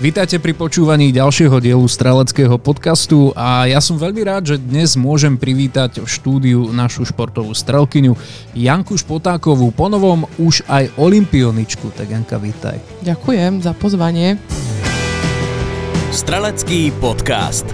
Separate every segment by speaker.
Speaker 1: Vítajte pri počúvaní ďalšieho dielu Streleckého podcastu a ja som veľmi rád, že dnes môžem privítať v štúdiu našu športovú strelkyňu Janku Špotákovú, ponovom už aj olimpioničku. Tak Janka, vítaj.
Speaker 2: Ďakujem za pozvanie.
Speaker 3: Strelecký podcast.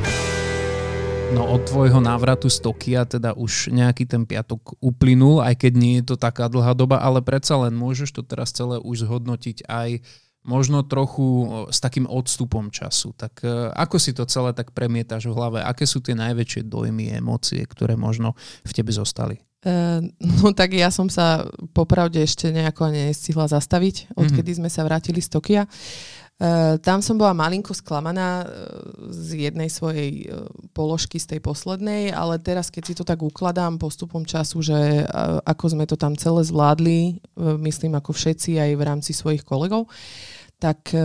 Speaker 1: No od tvojho návratu z Tokia teda už nejaký ten piatok uplynul, aj keď nie je to taká dlhá doba, ale predsa len môžeš to teraz celé už zhodnotiť aj možno trochu s takým odstupom času. Tak e, ako si to celé tak premietaš v hlave? Aké sú tie najväčšie dojmy, emócie, ktoré možno v tebe zostali?
Speaker 2: Uh, no tak ja som sa popravde ešte nejako nestihla zastaviť, odkedy mm-hmm. sme sa vrátili z Tokia. Uh, tam som bola malinko sklamaná uh, z jednej svojej uh, položky, z tej poslednej, ale teraz, keď si to tak ukladám postupom času, že uh, ako sme to tam celé zvládli, uh, myslím ako všetci aj v rámci svojich kolegov, tak e,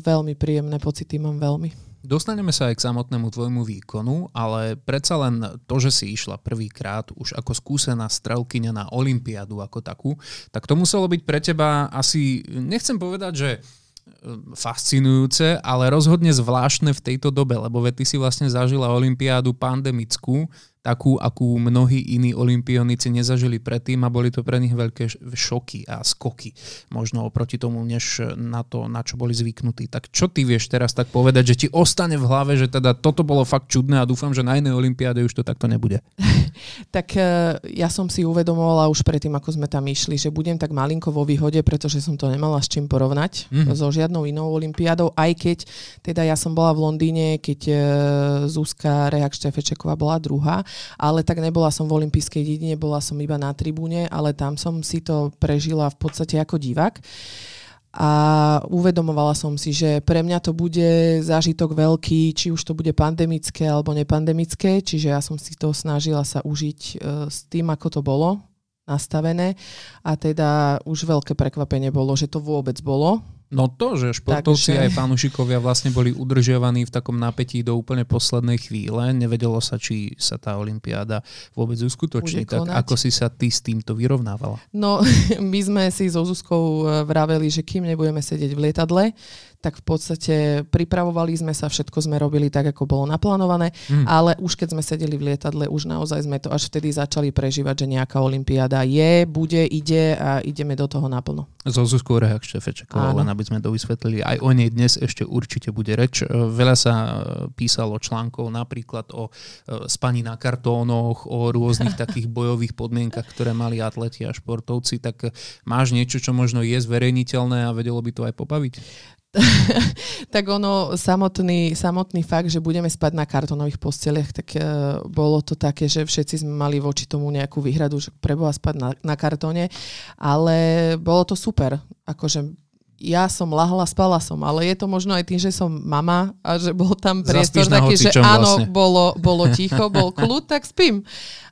Speaker 2: veľmi príjemné pocity mám veľmi.
Speaker 1: Dostaneme sa aj k samotnému tvojmu výkonu, ale predsa len to, že si išla prvýkrát už ako skúsená strelkyňa na Olympiádu ako takú, tak to muselo byť pre teba asi, nechcem povedať, že e, fascinujúce, ale rozhodne zvláštne v tejto dobe, lebo ty si vlastne zažila Olympiádu pandemickú, takú, akú mnohí iní olimpionici nezažili predtým a boli to pre nich veľké šoky a skoky. Možno oproti tomu, než na to, na čo boli zvyknutí. Tak čo ty vieš teraz tak povedať, že ti ostane v hlave, že teda toto bolo fakt čudné a dúfam, že na inej olimpiáde už to takto nebude.
Speaker 2: tak e, ja som si uvedomovala už predtým, ako sme tam išli, že budem tak malinko vo výhode, pretože som to nemala s čím porovnať mm-hmm. so žiadnou inou olimpiádou, aj keď teda ja som bola v Londýne, keď e, Zuzka Rehak Štefečeková bola druhá ale tak nebola som v olympijskej dedine, bola som iba na tribúne, ale tam som si to prežila v podstate ako divák. A uvedomovala som si, že pre mňa to bude zážitok veľký, či už to bude pandemické alebo nepandemické, čiže ja som si to snažila sa užiť e, s tým, ako to bolo nastavené. A teda už veľké prekvapenie bolo, že to vôbec bolo,
Speaker 1: No to, že športovci Takže... aj fanúšikovia vlastne boli udržiavaní v takom napätí do úplne poslednej chvíle. Nevedelo sa, či sa tá olympiáda vôbec uskutoční. Tak ako si sa ty s týmto vyrovnávala?
Speaker 2: No, my sme si so Zuzkou eh, vraveli, že kým nebudeme sedieť v lietadle, tak v podstate pripravovali sme sa, všetko sme robili tak, ako bolo naplánované, mm. ale už keď sme sedeli v lietadle, už naozaj sme to až vtedy začali prežívať, že nejaká olympiáda je, bude, ide a ideme do toho naplno.
Speaker 1: Zo Zuzkou Rehak Štefečekovou, len aby sme to vysvetlili. Aj o nej dnes ešte určite bude reč. E, veľa sa e, písalo článkov napríklad o e, spaní na kartónoch, o rôznych takých bojových podmienkach, ktoré mali atleti a športovci. Tak máš niečo, čo možno je zverejniteľné a vedelo by to aj pobaviť?
Speaker 2: tak ono, samotný, samotný fakt, že budeme spať na kartonových posteliach, tak uh, bolo to také, že všetci sme mali voči tomu nejakú výhradu, že preboha spať na, na kartóne, ale bolo to super. Akože ja som lahla, spala som, ale je to možno aj tým, že som mama a že bol tam priestor taký, že áno, vlastne. bolo, bolo ticho, bol kľud, tak spím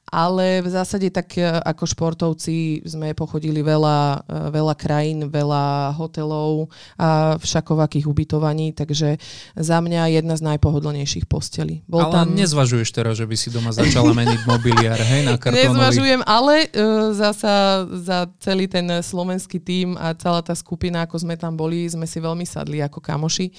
Speaker 2: ale v zásade tak e, ako športovci sme pochodili veľa, e, veľa krajín, veľa hotelov a všakovakých ubytovaní, takže za mňa jedna z najpohodlnejších postelí.
Speaker 1: Bol ale tam... nezvažuješ teraz, že by si doma začala meniť mobiliár, hej, na kartónový?
Speaker 2: Nezvažujem, ale uh, zasa za celý ten slovenský tím a celá tá skupina, ako sme tam boli, sme si veľmi sadli ako kamoši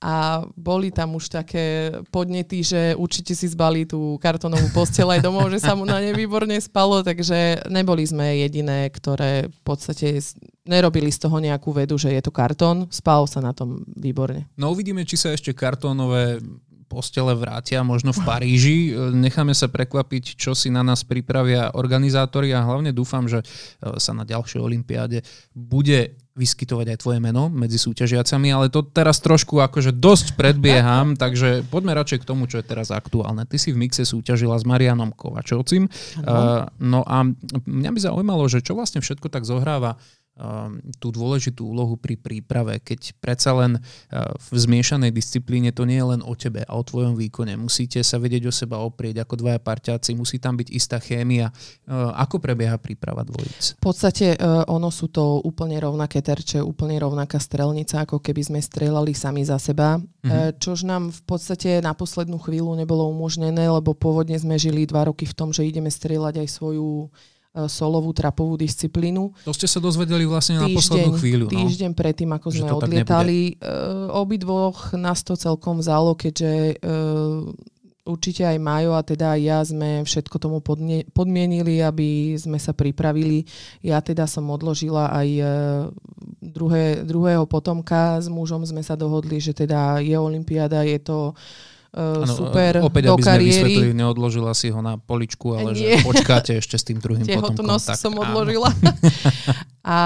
Speaker 2: a boli tam už také podnety, že určite si zbali tú kartonovú postel aj domov, že sa mu na ne výborne spalo, takže neboli sme jediné, ktoré v podstate nerobili z toho nejakú vedu, že je to kartón, spalo sa na tom výborne.
Speaker 1: No uvidíme, či sa ešte kartónové postele vrátia možno v Paríži. Necháme sa prekvapiť, čo si na nás pripravia organizátori a hlavne dúfam, že sa na ďalšej olympiáde bude vyskytovať aj tvoje meno medzi súťažiacami, ale to teraz trošku akože dosť predbieham, takže poďme radšej k tomu, čo je teraz aktuálne. Ty si v mixe súťažila s Marianom Kovačovcim, uh, no a mňa by zaujímalo, že čo vlastne všetko tak zohráva tú dôležitú úlohu pri príprave, keď predsa len v zmiešanej disciplíne to nie je len o tebe a o tvojom výkone. Musíte sa vedieť o seba oprieť ako dvaja parťáci, musí tam byť istá chémia. Ako prebieha príprava dvojic?
Speaker 2: V podstate ono sú to úplne rovnaké terče, úplne rovnaká strelnica, ako keby sme strelali sami za seba, mm-hmm. čož nám v podstate na poslednú chvíľu nebolo umožnené, lebo pôvodne sme žili dva roky v tom, že ideme strieľať aj svoju solovú trapovú disciplínu.
Speaker 1: To ste sa dozvedeli vlastne týždeň, na poslednú chvíľu.
Speaker 2: No? Týždeň predtým, ako sme odlietali. Uh, obidvoch nás to celkom vzalo, keďže uh, určite aj Majo a teda aj ja sme všetko tomu podne, podmienili, aby sme sa pripravili. Ja teda som odložila aj uh, druhé, druhého potomka. S mužom sme sa dohodli, že teda je Olympiáda, je to uh, uh, ano, super
Speaker 1: opäť,
Speaker 2: do
Speaker 1: aby
Speaker 2: kariéry.
Speaker 1: sme vysvetlili, neodložila si ho na poličku, ale Nie. že počkáte ešte s tým druhým potomkom.
Speaker 2: Tak, som odložila. a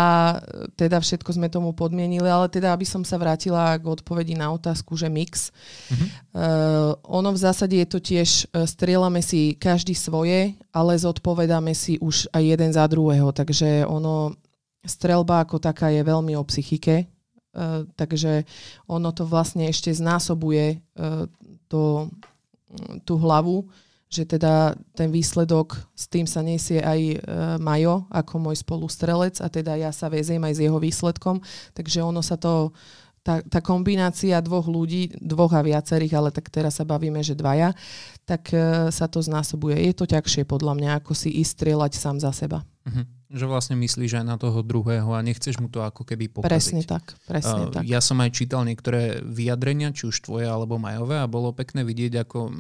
Speaker 2: teda všetko sme tomu podmienili, ale teda, aby som sa vrátila k odpovedi na otázku, že mix. Uh-huh. Uh, ono v zásade je to tiež, uh, strieľame si každý svoje, ale zodpovedáme si už aj jeden za druhého, takže ono, strelba ako taká je veľmi o psychike, Uh, takže ono to vlastne ešte znásobuje uh, to, tú hlavu, že teda ten výsledok, s tým sa nesie aj uh, Majo ako môj spolustrelec a teda ja sa veziem aj s jeho výsledkom, takže ono sa to tá, tá kombinácia dvoch ľudí, dvoch a viacerých, ale tak teraz sa bavíme, že dvaja, tak uh, sa to znásobuje. Je to ťažšie podľa mňa, ako si ísť strieľať sám za seba.
Speaker 1: Uh-huh. Že vlastne myslíš aj na toho druhého a nechceš mu to ako keby pokaziť.
Speaker 2: Presne tak, presne uh, tak.
Speaker 1: Ja som aj čítal niektoré vyjadrenia, či už tvoje alebo majové a bolo pekné vidieť, ako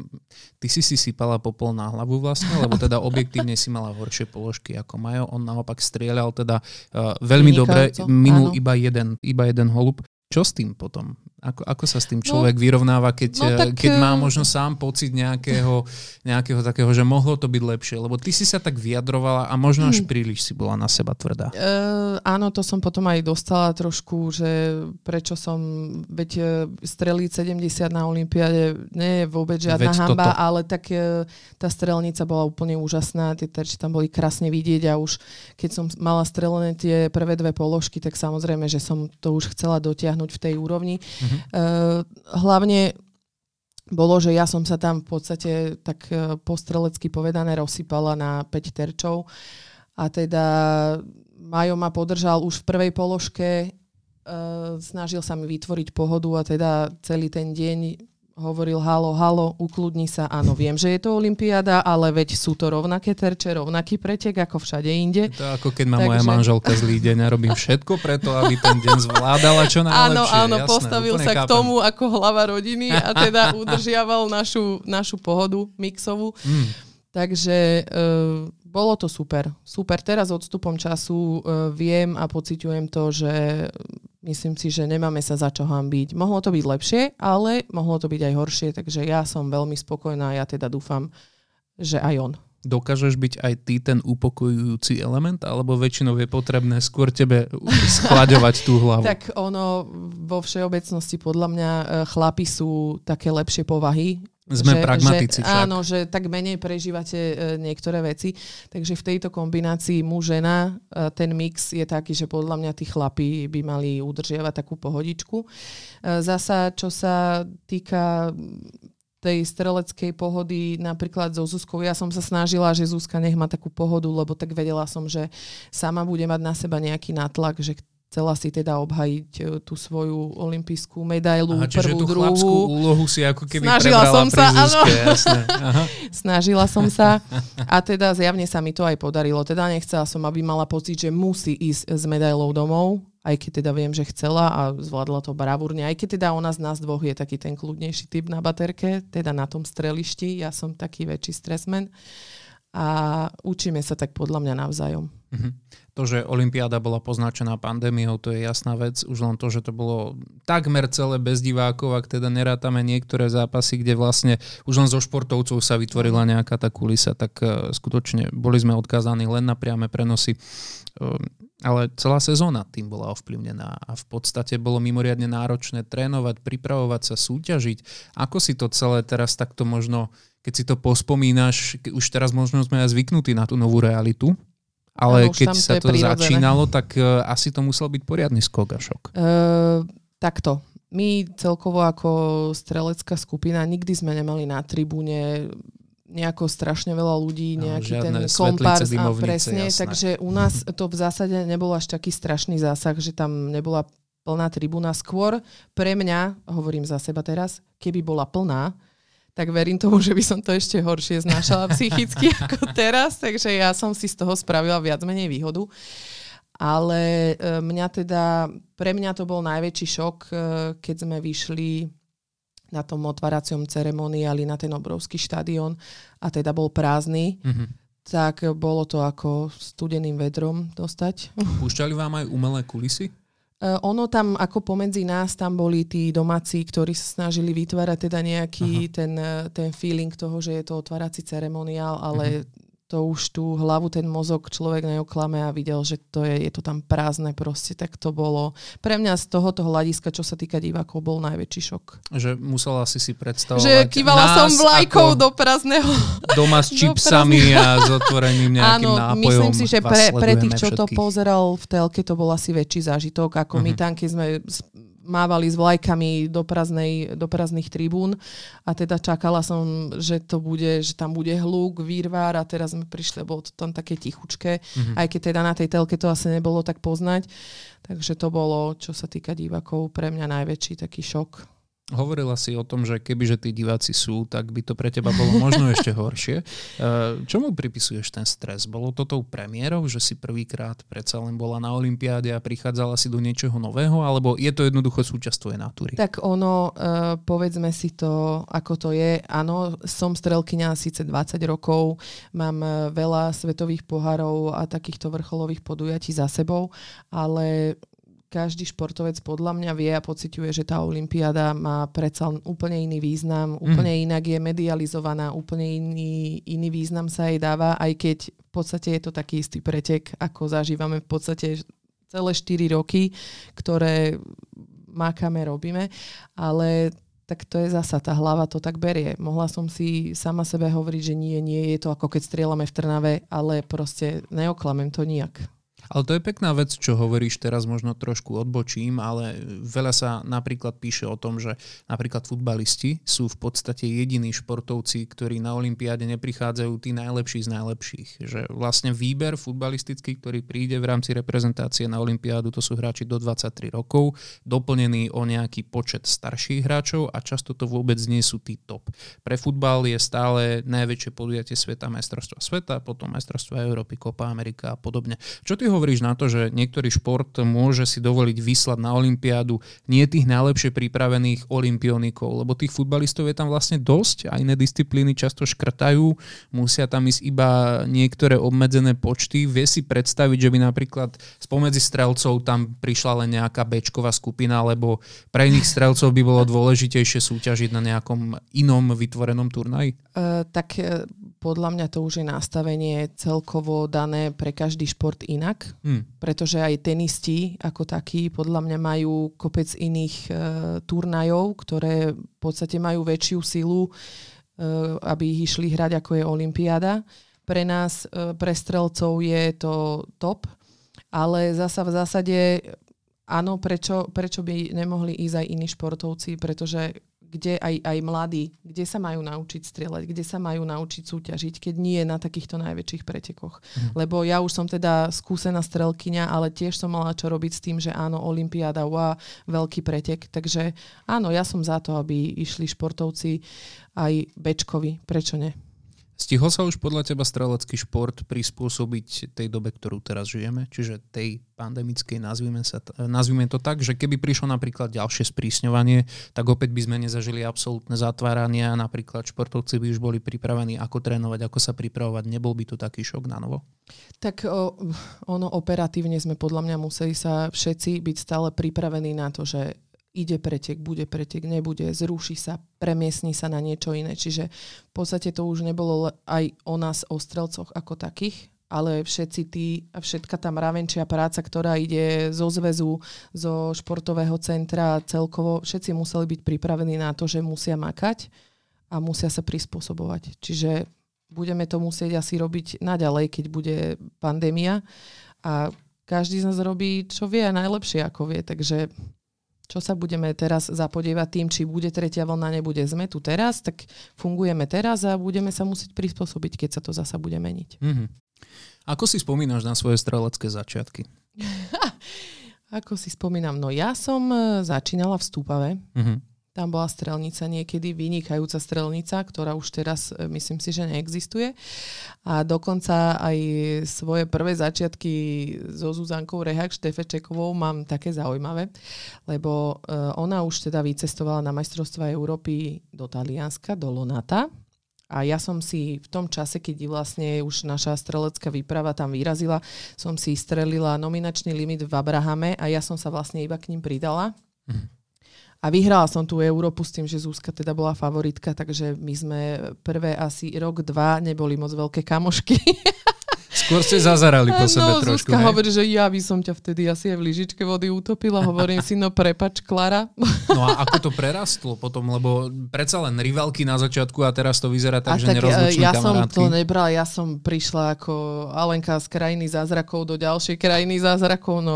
Speaker 1: ty si si sypala popol na hlavu vlastne, lebo teda objektívne si mala horšie položky ako Majo. On naopak strieľal teda uh, veľmi dobre, minul iba jeden, iba jeden holub. Čo s tým potom? Ako, ako sa s tým no, človek no, vyrovnáva, keď, no, tak, keď má eh, možno sám pocit nejakého, nejakého takého, že mohlo to byť lepšie? Lebo ty si sa tak vyjadrovala a možno až hmm. príliš si bola na seba tvrdá.
Speaker 2: Uh, áno, to som potom aj dostala trošku, že prečo som, veď streliť 70 na Olympiáde nie je vôbec žiadna veď hamba, toto. ale tak uh, tá strelnica bola úplne úžasná, tie terči tam boli krásne vidieť a už keď som mala strelené tie prvé dve položky, tak samozrejme, že som to už chcela dotiahnuť v tej úrovni. Uh-huh. Uh, hlavne bolo, že ja som sa tam v podstate tak uh, postrelecky povedané rozsypala na 5 terčov. A teda Majo ma podržal už v prvej položke, uh, snažil sa mi vytvoriť pohodu a teda celý ten deň hovoril halo, halo, ukludni sa, áno, viem, že je to Olympiáda, ale veď sú to rovnaké terče, rovnaký pretek ako všade inde.
Speaker 1: To ako keď má Takže... moja manželka zlý deň a robím všetko preto, aby ten deň zvládala čo najlepšie.
Speaker 2: Áno, áno, jasné, postavil sa chápem. k tomu ako hlava rodiny a teda udržiaval našu, našu pohodu mixovú. Mm. Takže uh, bolo to super. Super. Teraz odstupom času uh, viem a pociťujem to, že myslím si, že nemáme sa za čo hambiť. Mohlo to byť lepšie, ale mohlo to byť aj horšie, takže ja som veľmi spokojná a ja teda dúfam, že aj on.
Speaker 1: Dokážeš byť aj ty ten upokojujúci element, alebo väčšinou je potrebné skôr tebe schlaďovať tú hlavu?
Speaker 2: tak ono vo všeobecnosti podľa mňa e, chlapi sú také lepšie povahy
Speaker 1: sme že, pragmatici
Speaker 2: že, Áno, že tak menej prežívate e, niektoré veci. Takže v tejto kombinácii muž-žena e, ten mix je taký, že podľa mňa tí chlapí by mali udržiavať takú pohodičku. E, zasa, čo sa týka tej streleckej pohody napríklad so Zuzkou. Ja som sa snažila, že Zuzka nech má takú pohodu, lebo tak vedela som, že sama bude mať na seba nejaký nátlak, že chcela si teda obhajiť e, tú svoju olimpijskú medailu, Aha, prvú, tú druhú.
Speaker 1: úlohu si ako keby
Speaker 2: Snažila som sa,
Speaker 1: áno. Jasné. Aha.
Speaker 2: Snažila som sa a teda zjavne sa mi to aj podarilo. Teda nechcela som, aby mala pocit, že musí ísť s medailou domov, aj keď teda viem, že chcela a zvládla to bravúrne. Aj keď teda ona z nás dvoch je taký ten kľudnejší typ na baterke, teda na tom strelišti, ja som taký väčší stresmen a učíme sa tak podľa mňa navzájom.
Speaker 1: Mm-hmm. To, že Olympiáda bola poznačená pandémiou, to je jasná vec. Už len to, že to bolo takmer celé bez divákov, ak teda nerátame niektoré zápasy, kde vlastne už len zo športovcov sa vytvorila nejaká tá kulisa, tak uh, skutočne boli sme odkázaní len na priame prenosy. Uh, ale celá sezóna tým bola ovplyvnená a v podstate bolo mimoriadne náročné trénovať, pripravovať sa, súťažiť. Ako si to celé teraz takto možno, keď si to pospomínaš, už teraz možno sme aj zvyknutí na tú novú realitu, Ale keď sa to, to začínalo, tak uh, asi to musel byť poriadny skok a šok. Uh,
Speaker 2: takto. My celkovo ako strelecká skupina nikdy sme nemali na tribúne nejako strašne veľa ľudí, no, nejaký ten kompárs a presne, jasné. takže u nás to v zásade nebol až taký strašný zásah, že tam nebola plná tribúna. Skôr pre mňa, hovorím za seba teraz, keby bola plná, tak verím tomu, že by som to ešte horšie znášala psychicky ako teraz, takže ja som si z toho spravila viac menej výhodu. Ale e, mňa teda, pre mňa to bol najväčší šok, e, keď sme vyšli na tom otváracom ceremoniáli na ten obrovský štadión a teda bol prázdny. Mm-hmm tak bolo to ako studeným vedrom dostať.
Speaker 1: Púšťali vám aj umelé kulisy?
Speaker 2: Uh, ono tam, ako pomedzi nás, tam boli tí domáci, ktorí sa snažili vytvárať teda nejaký ten, e, ten feeling toho, že je to otvárací ceremoniál, ale uh-huh to už tú hlavu, ten mozog človek neoklame a videl, že to je, je to tam prázdne proste, tak to bolo pre mňa z tohoto hľadiska, čo sa týka divákov, bol najväčší šok.
Speaker 1: Že musela si si predstavovať
Speaker 2: Že kývala som vlajkou do prázdneho.
Speaker 1: Doma s čipsami a s otvorením nejakým Áno, nápojom.
Speaker 2: myslím si, že pre, pre tých, čo všetkých. to pozeral v telke, to bol asi väčší zážitok, ako uh-huh. my mhm. tam, keď sme mávali s vlajkami do, praznej, do prázdnych tribún a teda čakala som, že to bude, že tam bude hluk, výrvár a teraz sme prišli, bolo to tam také tichučké, mm-hmm. aj keď teda na tej telke to asi nebolo tak poznať. Takže to bolo, čo sa týka divákov, pre mňa najväčší taký šok.
Speaker 1: Hovorila si o tom, že kebyže tí diváci sú, tak by to pre teba bolo možno ešte horšie. E, čomu pripisuješ ten stres? Bolo to tou premiérou, že si prvýkrát predsa len bola na Olympiáde a prichádzala si do niečoho nového, alebo je to jednoducho súčasť tvojej natúry?
Speaker 2: Tak ono, e, povedzme si to, ako to je. Áno, som strelkyňa síce 20 rokov, mám e, veľa svetových pohárov a takýchto vrcholových podujatí za sebou, ale každý športovec podľa mňa vie a pociťuje, že tá Olympiáda má predsa úplne iný význam, úplne mm. inak je medializovaná, úplne iný, iný význam sa jej dáva, aj keď v podstate je to taký istý pretek, ako zažívame v podstate celé 4 roky, ktoré mákame, robíme, ale tak to je zasa, tá hlava to tak berie. Mohla som si sama sebe hovoriť, že nie, nie, je to ako keď strieľame v Trnave, ale proste neoklamem to nijak.
Speaker 1: Ale to je pekná vec, čo hovoríš teraz, možno trošku odbočím, ale veľa sa napríklad píše o tom, že napríklad futbalisti sú v podstate jediní športovci, ktorí na Olympiáde neprichádzajú tí najlepší z najlepších. Že vlastne výber futbalistický, ktorý príde v rámci reprezentácie na Olympiádu, to sú hráči do 23 rokov, doplnený o nejaký počet starších hráčov a často to vôbec nie sú tí top. Pre futbal je stále najväčšie podujatie sveta, majstrovstva sveta, potom majstrovstva Európy, Copa Amerika a podobne. Čo ty hovoríš na to, že niektorý šport môže si dovoliť vyslať na Olympiádu nie tých najlepšie pripravených olimpionikov, lebo tých futbalistov je tam vlastne dosť a iné disciplíny často škrtajú, musia tam ísť iba niektoré obmedzené počty. Vie si predstaviť, že by napríklad spomedzi strelcov tam prišla len nejaká bečková skupina, lebo pre iných strelcov by bolo dôležitejšie súťažiť na nejakom inom vytvorenom turnaji?
Speaker 2: Uh, tak uh, podľa mňa to už je nastavenie celkovo dané pre každý šport inak, hmm. pretože aj tenisti ako takí podľa mňa majú kopec iných e, turnajov, ktoré v podstate majú väčšiu silu, e, aby ich išli hrať ako je Olympiáda. Pre nás, e, pre strelcov je to top, ale zasa v zásade áno, prečo, prečo by nemohli ísť aj iní športovci, pretože kde aj, aj mladí, kde sa majú naučiť strieľať, kde sa majú naučiť súťažiť, keď nie na takýchto najväčších pretekoch. Mm. Lebo ja už som teda skúsená strelkyňa, ale tiež som mala čo robiť s tým, že áno, Olympiáda, wow, veľký pretek. Takže áno, ja som za to, aby išli športovci aj bečkovi. Prečo nie?
Speaker 1: Stihol sa už podľa teba strelecký šport prispôsobiť tej dobe, ktorú teraz žijeme, čiže tej pandemickej, nazvime, sa, nazvime to tak, že keby prišlo napríklad ďalšie sprísňovanie, tak opäť by sme nezažili absolútne zatvárania, napríklad športovci by už boli pripravení, ako trénovať, ako sa pripravovať, nebol by to taký šok na novo?
Speaker 2: Tak o, ono operatívne sme podľa mňa museli sa všetci byť stále pripravení na to, že ide pretek, bude pretek, nebude, zruší sa, premiesni sa na niečo iné. Čiže v podstate to už nebolo aj o nás, o strelcoch ako takých, ale všetci tí, všetka tá mravenčia práca, ktorá ide zo zväzu, zo športového centra celkovo, všetci museli byť pripravení na to, že musia makať a musia sa prispôsobovať. Čiže budeme to musieť asi robiť naďalej, keď bude pandémia. A každý z nás robí, čo vie a najlepšie, ako vie. Takže čo sa budeme teraz zapodievať tým, či bude tretia vlna, nebude. Sme tu teraz, tak fungujeme teraz a budeme sa musieť prispôsobiť, keď sa to zasa bude meniť.
Speaker 1: Mm-hmm. Ako si spomínaš na svoje strelecké začiatky?
Speaker 2: Ako si spomínam, no ja som e, začínala v Stúpave. Mm-hmm. Tam bola strelnica niekedy, vynikajúca strelnica, ktorá už teraz e, myslím si, že neexistuje. A dokonca aj svoje prvé začiatky so Zuzankou Rehak Štefečekovou mám také zaujímavé, lebo e, ona už teda vycestovala na majstrovstva Európy do Talianska, do Lonata a ja som si v tom čase, keď vlastne už naša strelecká výprava tam vyrazila, som si strelila nominačný limit v Abrahame a ja som sa vlastne iba k ním pridala. Mm. A vyhrala som tú Európu s tým, že Zúska teda bola favoritka, takže my sme prvé asi rok, dva neboli moc veľké kamošky.
Speaker 1: Skôr ste zazarali po sebe no, trošku.
Speaker 2: Zuzka hovorí, že ja by som ťa vtedy asi aj v lyžičke vody utopila. Hovorím si, no prepač, Klara.
Speaker 1: No a ako to prerastlo potom? Lebo predsa len rivalky na začiatku a teraz to vyzerá tak, a že tak nerozlučné
Speaker 2: ja
Speaker 1: kamarátky.
Speaker 2: som to nebrala, ja som prišla ako Alenka z krajiny zázrakov do ďalšej krajiny zázrakov. No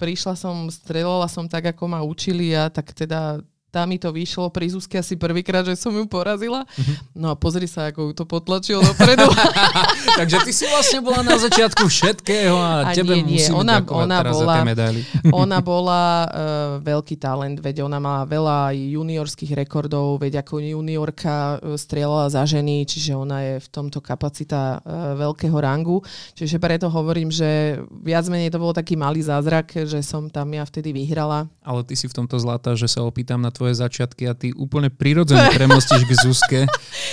Speaker 2: prišla som, strelala som tak, ako ma učili a tak teda tá mi to vyšlo pri Zuzke asi prvýkrát, že som ju porazila. Uh-huh. No a pozri sa, ako ju to potlačil dopredu.
Speaker 1: Takže ty si vlastne bola na začiatku všetkého a, a tebe nie, nie. musíme ona, ona bola, za tie medaily.
Speaker 2: ona bola uh, veľký talent, veď ona mala veľa juniorských rekordov, veď ako juniorka uh, strieľala za ženy, čiže ona je v tomto kapacita uh, veľkého rangu. Čiže preto hovorím, že viac menej to bol taký malý zázrak, že som tam ja vtedy vyhrala.
Speaker 1: Ale ty si v tomto zlata, že sa opýtam na tvoje začiatky a ty úplne prirodzene premostíš k Zuzke,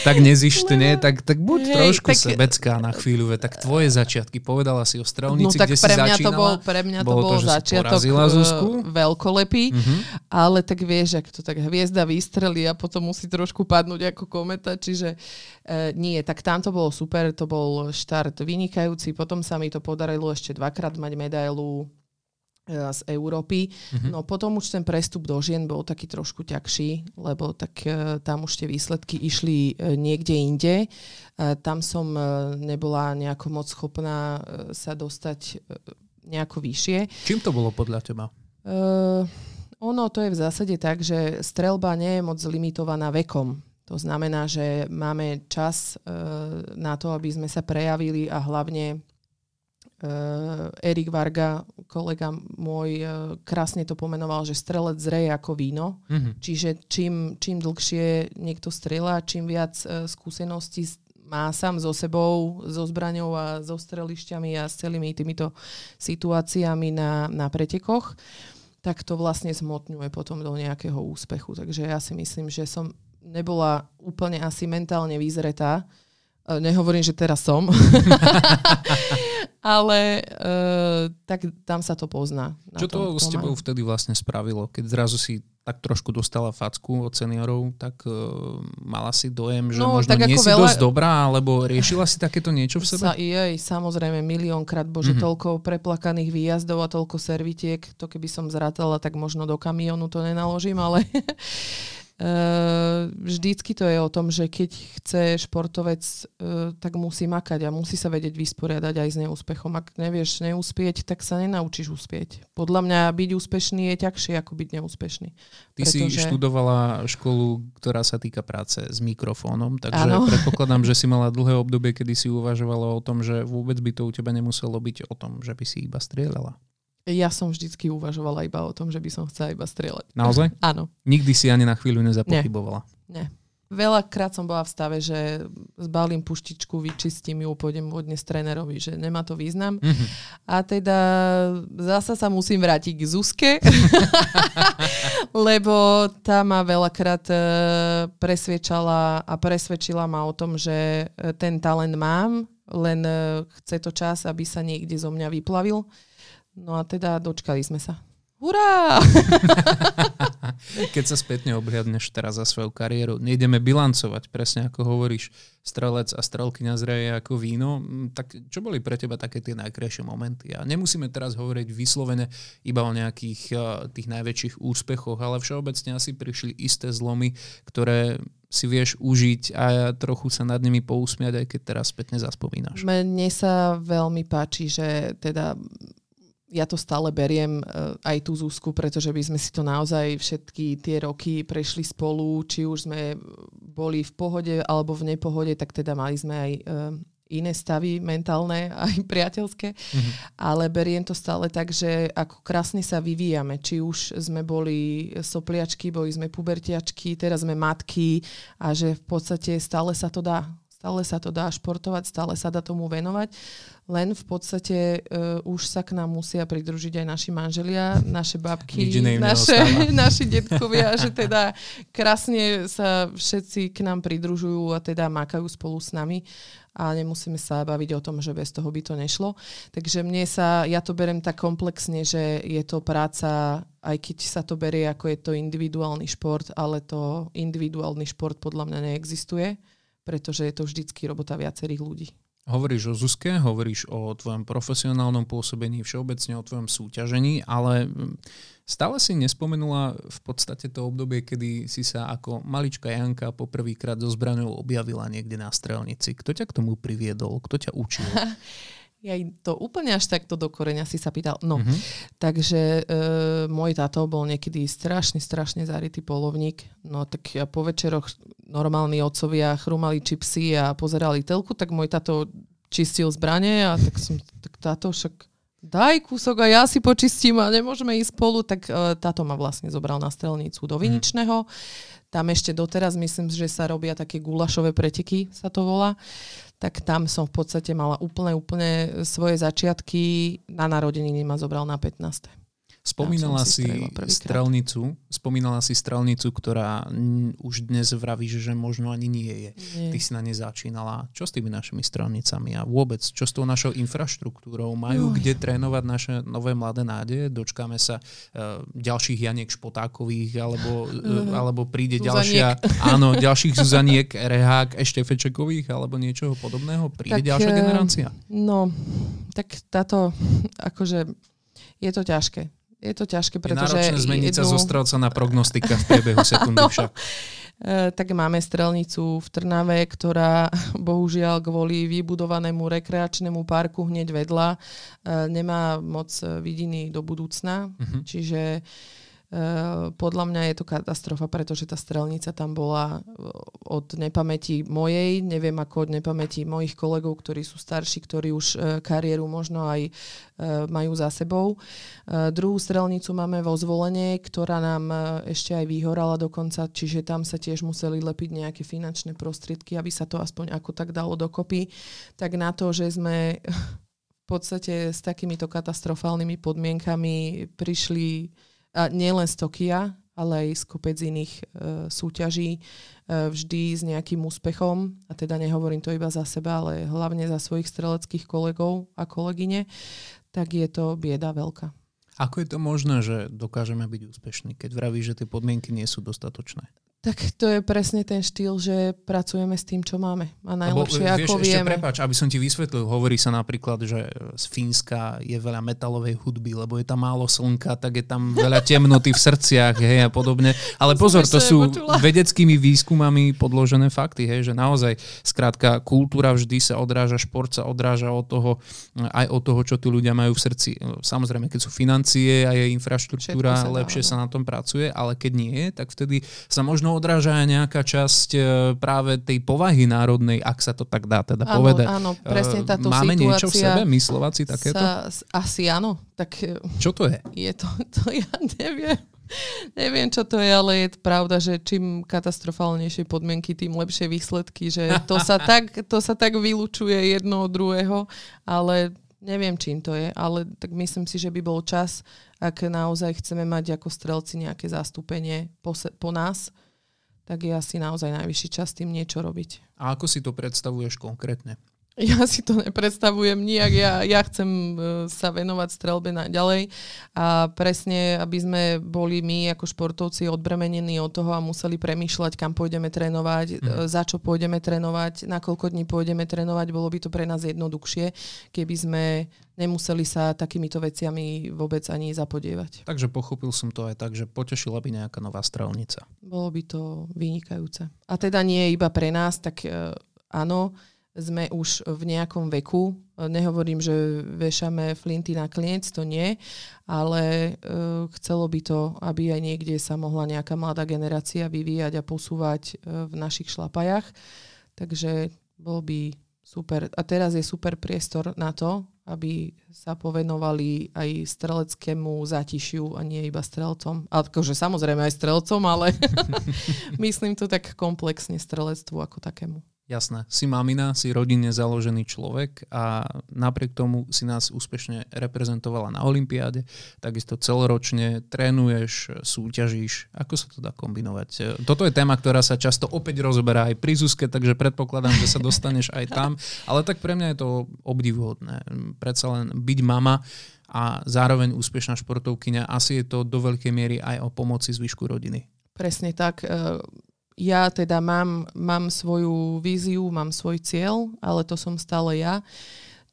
Speaker 1: tak nezištne, tak, tak buď Hej, trošku tak... sebecká na chvíľu, tak tvoje začiatky, povedala si o strelnici, no, tak kde
Speaker 2: pre
Speaker 1: si
Speaker 2: mňa
Speaker 1: začínala.
Speaker 2: To bol, pre mňa to bol, to, začiatok Zuzku? veľkolepý, uh-huh. ale tak vieš, ak to tak hviezda vystrelí a potom musí trošku padnúť ako kometa, čiže e, nie, tak tam to bolo super, to bol štart vynikajúci, potom sa mi to podarilo ešte dvakrát mať medailu z Európy. Mm-hmm. No potom už ten prestup do žien bol taký trošku ťažší, lebo tak e, tam už tie výsledky išli e, niekde inde. E, tam som e, nebola nejako moc schopná e, sa dostať e, nejako vyššie.
Speaker 1: Čím to bolo podľa teba? E,
Speaker 2: ono to je v zásade tak, že strelba nie je moc limitovaná vekom. To znamená, že máme čas e, na to, aby sme sa prejavili a hlavne Erik Varga, kolega môj, uh, krásne to pomenoval, že strelec zreje ako víno. Mm-hmm. Čiže čím, čím dlhšie niekto strieľa, čím viac uh, skúseností má sám so sebou, so zbraňou a so strelišťami a s celými týmito situáciami na, na pretekoch, tak to vlastne zmotňuje potom do nejakého úspechu. Takže ja si myslím, že som nebola úplne asi mentálne vyzretá. Nehovorím, že teraz som. ale uh, tak tam sa to pozná.
Speaker 1: Čo to s tebou vtedy vlastne spravilo? Keď zrazu si tak trošku dostala facku od seniorov, tak uh, mala si dojem, že no, možno tak nie si veľa... dosť dobrá, alebo riešila si takéto niečo v sebe?
Speaker 2: Sa, jej, samozrejme, miliónkrát, bože, mm-hmm. toľko preplakaných výjazdov a toľko servitiek, to keby som zrátala, tak možno do kamionu to nenaložím, ale Uh, vždycky to je o tom, že keď chce športovec, uh, tak musí makať a musí sa vedieť vysporiadať aj s neúspechom. Ak nevieš neúspieť, tak sa nenaučíš uspieť. Podľa mňa byť úspešný je ťažšie ako byť neúspešný.
Speaker 1: Ty pretože... si študovala školu, ktorá sa týka práce s mikrofónom, takže ano. predpokladám, že si mala dlhé obdobie, kedy si uvažovala o tom, že vôbec by to u teba nemuselo byť o tom, že by si iba strieľala.
Speaker 2: Ja som vždycky uvažovala iba o tom, že by som chcela iba strieľať.
Speaker 1: Naozaj?
Speaker 2: Áno.
Speaker 1: Nikdy si ani na chvíľu nezapochybovala?
Speaker 2: Nie. Nie. Veľakrát som bola v stave, že zbalím puštičku, vyčistím ju, pôjdem vodne s trénerovi, že nemá to význam. Mm-hmm. A teda zasa sa musím vrátiť k Zuzke, lebo tá ma veľakrát e, presviečala a presvedčila ma o tom, že e, ten talent mám, len e, chce to čas, aby sa niekde zo mňa vyplavil. No a teda dočkali sme sa. Hurá!
Speaker 1: Keď sa spätne obhliadneš teraz za svoju kariéru, nejdeme bilancovať, presne ako hovoríš, strelec a strelkyňa zreje ako víno, tak čo boli pre teba také tie najkrajšie momenty? A nemusíme teraz hovoriť vyslovene iba o nejakých tých najväčších úspechoch, ale všeobecne asi prišli isté zlomy, ktoré si vieš užiť a trochu sa nad nimi pousmiať, aj keď teraz spätne zaspomínaš.
Speaker 2: Mne sa veľmi páči, že teda ja to stále beriem uh, aj tú Zuzku, pretože by sme si to naozaj všetky tie roky prešli spolu, či už sme boli v pohode alebo v nepohode, tak teda mali sme aj uh, iné stavy mentálne, aj priateľské, mm-hmm. ale beriem to stále tak, že ako krásne sa vyvíjame. Či už sme boli sopliačky, boli sme pubertiačky, teraz sme matky a že v podstate stále sa to dá. Stále sa to dá športovať, stále sa dá tomu venovať len v podstate uh, už sa k nám musia pridružiť aj naši manželia, naše babky, naše, naši detkovia, že teda krásne sa všetci k nám pridružujú a teda mákajú spolu s nami a nemusíme sa baviť o tom, že bez toho by to nešlo. Takže mne sa, ja to berem tak komplexne, že je to práca, aj keď sa to berie ako je to individuálny šport, ale to individuálny šport podľa mňa neexistuje, pretože je to vždycky robota viacerých ľudí.
Speaker 1: Hovoríš o Zuzke, hovoríš o tvojom profesionálnom pôsobení, všeobecne o tvojom súťažení, ale mm, stále si nespomenula v podstate to obdobie, kedy si sa ako malička Janka poprvýkrát so zbraňou objavila niekde na strelnici. Kto ťa k tomu priviedol? Kto ťa učil?
Speaker 2: Ja to úplne až takto do koreňa si sa pýtal. No, mm-hmm. takže e, môj táto bol niekedy strašne, strašne zarytý polovník. No tak ja po večeroch normálni otcovia chrumali čipsy a pozerali telku, tak môj táto čistil zbranie a tak som, tak táto však daj kúsok a ja si počistím a nemôžeme ísť spolu, tak e, táto ma vlastne zobral na strelnicu do mhm. Viničného. Tam ešte doteraz myslím, že sa robia také gulašové preteky, sa to volá tak tam som v podstate mala úplne, úplne svoje začiatky. Na narodeniny ma zobral na 15.
Speaker 1: Spomínala si, strelnicu, spomínala si strelnicu, ktorá už dnes vravíš, že možno ani nie je. Nie. Ty si na ne začínala. Čo s tými našimi strelnicami a vôbec, čo s tou našou infraštruktúrou? Majú Uj. kde trénovať naše nové mladé nádeje? Dočkáme sa uh, ďalších Janiek Špotákových, alebo, uh, alebo príde Zuzaniek. ďalšia, áno, ďalších Zuzaniek, Rehák, Eštefečekových, alebo niečoho podobného? Príde tak, ďalšia generácia?
Speaker 2: No, tak táto, akože je to ťažké je to ťažké, pretože...
Speaker 1: Je náročné zmeniť jednu... sa zo strelca na prognostika v priebehu sekundy však.
Speaker 2: E, tak máme strelnicu v Trnave, ktorá bohužiaľ kvôli vybudovanému rekreačnému parku hneď vedľa e, nemá moc vidiny do budúcna. Uh-huh. Čiže Eh, podľa mňa je to katastrofa, pretože tá strelnica tam bola eh, od nepamäti mojej, neviem ako od nepamäti mojich kolegov, ktorí sú starší, ktorí už eh, kariéru možno aj majú za sebou. Druhú strelnicu máme vo zvolenie, ktorá nám ešte aj vyhorala dokonca, čiže tam sa tiež museli lepiť nejaké finančné prostriedky, aby sa to aspoň ako tak dalo dokopy. Tak na to, že sme v podstate s takýmito katastrofálnymi podmienkami prišli a nielen z Tokia, ale aj z kopec iných e, súťaží, e, vždy s nejakým úspechom, a teda nehovorím to iba za seba, ale hlavne za svojich streleckých kolegov a kolegyne, tak je to bieda veľká.
Speaker 1: Ako je to možné, že dokážeme byť úspešní, keď vravíš, že tie podmienky nie sú dostatočné?
Speaker 2: Tak to je presne ten štýl, že pracujeme s tým, čo máme. A najlepšie, Lebo, ako vieš, vieme.
Speaker 1: Ešte prepáč, aby som ti vysvetlil, hovorí sa napríklad, že z Fínska je veľa metalovej hudby, lebo je tam málo slnka, tak je tam veľa temnoty v srdciach hej, a podobne. Ale pozor, to sú vedeckými výskumami podložené fakty, hej, že naozaj, skrátka, kultúra vždy sa odráža, šport sa odráža od toho, aj od toho, čo tí ľudia majú v srdci. Samozrejme, keď sú financie a je infraštruktúra, sa lepšie dá, sa na tom pracuje, ale keď nie, tak vtedy sa možno odráža aj nejaká časť e, práve tej povahy národnej, ak sa to tak dá teda áno, povedať.
Speaker 2: Áno, presne e, táto
Speaker 1: Máme niečo v sebe, myslovať si takéto? Sa,
Speaker 2: asi áno. Tak, e,
Speaker 1: čo to je?
Speaker 2: Je to, to ja neviem. Neviem, čo to je, ale je pravda, že čím katastrofálnejšie podmienky, tým lepšie výsledky, že to sa tak, to sa tak vylučuje jedno od druhého, ale neviem, čím to je, ale tak myslím si, že by bol čas, ak naozaj chceme mať ako strelci nejaké zastúpenie po, se, po nás, tak je asi naozaj najvyšší čas tým niečo robiť.
Speaker 1: A ako si to predstavuješ konkrétne?
Speaker 2: Ja si to nepredstavujem nijak. Ja, ja chcem e, sa venovať strelbe naďalej a presne, aby sme boli my ako športovci odbremenení od toho a museli premýšľať, kam pôjdeme trénovať, mm. za čo pôjdeme trénovať, na koľko dní pôjdeme trénovať. Bolo by to pre nás jednoduchšie, keby sme nemuseli sa takýmito veciami vôbec ani zapodievať.
Speaker 1: Takže pochopil som to aj tak, že potešila by nejaká nová strelnica.
Speaker 2: Bolo by to vynikajúce. A teda nie iba pre nás, tak uh, áno, sme už v nejakom veku. Nehovorím, že vešame flinty na klienc, to nie, ale uh, chcelo by to, aby aj niekde sa mohla nejaká mladá generácia vyvíjať a posúvať uh, v našich šlapajach. Takže bol by super. A teraz je super priestor na to, aby sa povenovali aj streleckému zátišiu a nie iba strelcom. Akože samozrejme aj strelcom, ale myslím to tak komplexne strelectvu ako takému.
Speaker 1: Jasné, si mamina, si rodinne založený človek a napriek tomu si nás úspešne reprezentovala na Olympiáde, takisto celoročne trénuješ, súťažíš. Ako sa to dá kombinovať? Toto je téma, ktorá sa často opäť rozoberá aj pri Zuzke, takže predpokladám, že sa dostaneš aj tam, ale tak pre mňa je to obdivhodné. Predsa len byť mama a zároveň úspešná športovkyňa, asi je to do veľkej miery aj o pomoci zvyšku rodiny.
Speaker 2: Presne tak ja teda mám, mám svoju víziu, mám svoj cieľ, ale to som stále ja.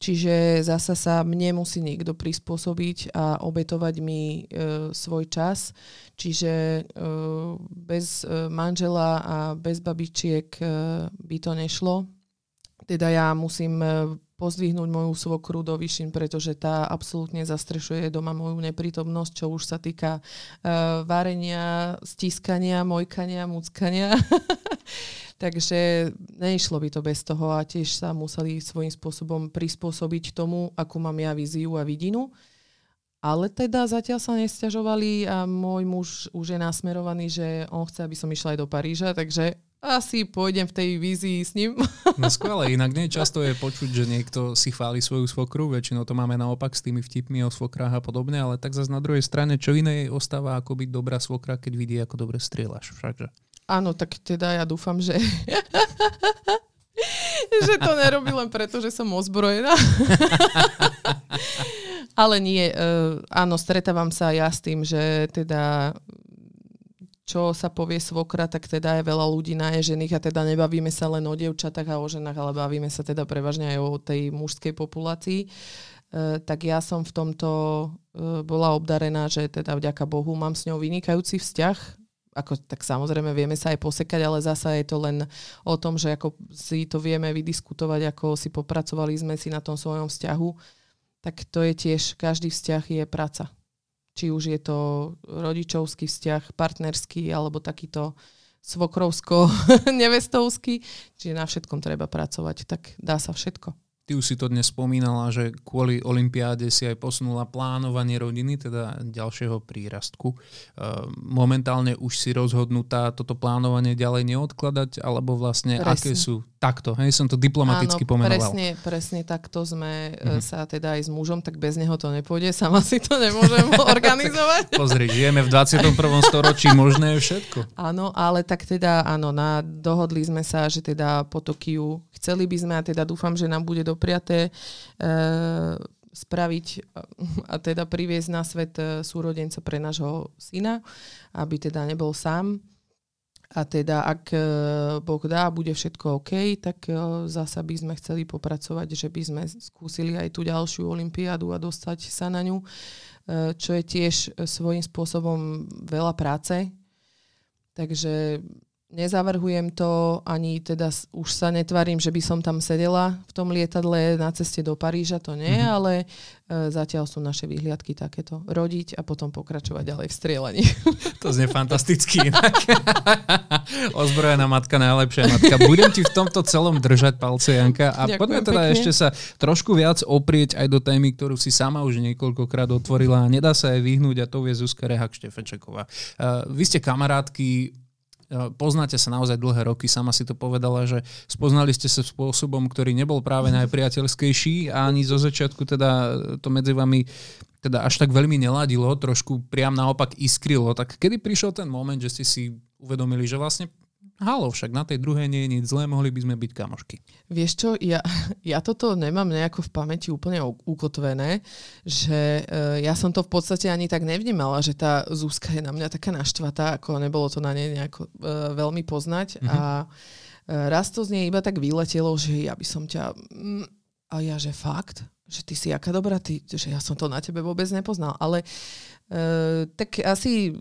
Speaker 2: Čiže zasa sa mne musí niekto prispôsobiť a obetovať mi e, svoj čas. Čiže e, bez e, manžela a bez babičiek e, by to nešlo. Teda ja musím e, pozdvihnúť moju svokru do vyššin, pretože tá absolútne zastrešuje doma moju neprítomnosť, čo už sa týka uh, varenia, stiskania, mojkania, muckania. Takže neišlo by to bez toho a tiež sa museli svojím spôsobom prispôsobiť tomu, akú mám ja víziu a vidinu. Ale teda zatiaľ sa nestiažovali a môj muž už je nasmerovaný, že on chce, aby som išla aj do Paríža, takže asi pôjdem v tej vízii s ním.
Speaker 1: No skvelé, inak nie často je počuť, že niekto si chváli svoju svokru, väčšinou to máme naopak s tými vtipmi o svokrách a podobne, ale tak zase na druhej strane, čo iné ostáva ako byť dobrá svokra, keď vidí, ako dobre strieľaš. Všakže.
Speaker 2: Áno, tak teda ja dúfam, že že to nerobí len preto, že som ozbrojená. Ale nie, uh, áno, stretávam sa ja s tým, že teda čo sa povie svokra, tak teda je veľa ľudí naježených a teda nebavíme sa len o dievčatách a o ženách, ale bavíme sa teda prevažne aj o tej mužskej populácii. E, tak ja som v tomto e, bola obdarená, že teda vďaka Bohu mám s ňou vynikajúci vzťah. Ako, tak samozrejme vieme sa aj posekať, ale zasa je to len o tom, že ako si to vieme vydiskutovať, ako si popracovali sme si na tom svojom vzťahu. Tak to je tiež, každý vzťah je práca či už je to rodičovský vzťah, partnerský alebo takýto svokrovsko-nevestovský. Čiže na všetkom treba pracovať, tak dá sa všetko.
Speaker 1: Ty už si to dnes spomínala, že kvôli Olympiáde si aj posunula plánovanie rodiny, teda ďalšieho prírastku. Ehm, momentálne už si rozhodnutá toto plánovanie ďalej neodkladať, alebo vlastne presne. aké sú takto, hej, som to diplomaticky Áno, pomenoval.
Speaker 2: Presne, presne takto sme mm-hmm. sa teda aj s mužom, tak bez neho to nepôjde, sama si to nemôžem organizovať.
Speaker 1: Pozri, žijeme v 21. storočí, možné je všetko.
Speaker 2: Áno, ale tak teda, áno, na, dohodli sme sa, že teda po Tokiu chceli by sme a teda dúfam, že nám bude dopriaté e, spraviť a teda priviesť na svet e, súrodenca pre nášho syna, aby teda nebol sám. A teda ak e, Boh dá, bude všetko OK, tak e, zasa by sme chceli popracovať, že by sme skúsili aj tú ďalšiu olympiádu a dostať sa na ňu, čo je tiež svojím spôsobom veľa práce. Takže Nezavrhujem to, ani teda už sa netvarím, že by som tam sedela v tom lietadle na ceste do Paríža, to nie, mm-hmm. ale e, zatiaľ sú naše výhliadky takéto. Rodiť a potom pokračovať ďalej v strieľaní.
Speaker 1: To znie fantasticky. Ozbrojená matka, najlepšia matka. Budem ti v tomto celom držať palce, Janka. A Ďakujem poďme teda pekne. ešte sa trošku viac oprieť aj do témy, ktorú si sama už niekoľkokrát otvorila. Nedá sa aj vyhnúť a to je Zuzka Rehak Štefečeková. Uh, vy ste kamarátky, poznáte sa naozaj dlhé roky, sama si to povedala, že spoznali ste sa spôsobom, ktorý nebol práve najpriateľskejší a ani zo začiatku teda to medzi vami teda až tak veľmi neladilo, trošku priam naopak iskrilo. Tak kedy prišiel ten moment, že ste si uvedomili, že vlastne halo, však na tej druhej nie je nič zlé, mohli by sme byť kamošky.
Speaker 2: Vieš čo, ja, ja toto nemám nejako v pamäti úplne ukotvené, že uh, ja som to v podstate ani tak nevnímala, že tá Zuzka je na mňa taká naštvatá, ako nebolo to na nej nejako uh, veľmi poznať. Mm-hmm. A uh, raz to z nej iba tak vyletelo, že ja by som ťa... Mm, a ja, že fakt? Že ty si aká dobrá, ty, že ja som to na tebe vôbec nepoznal. Ale uh, tak asi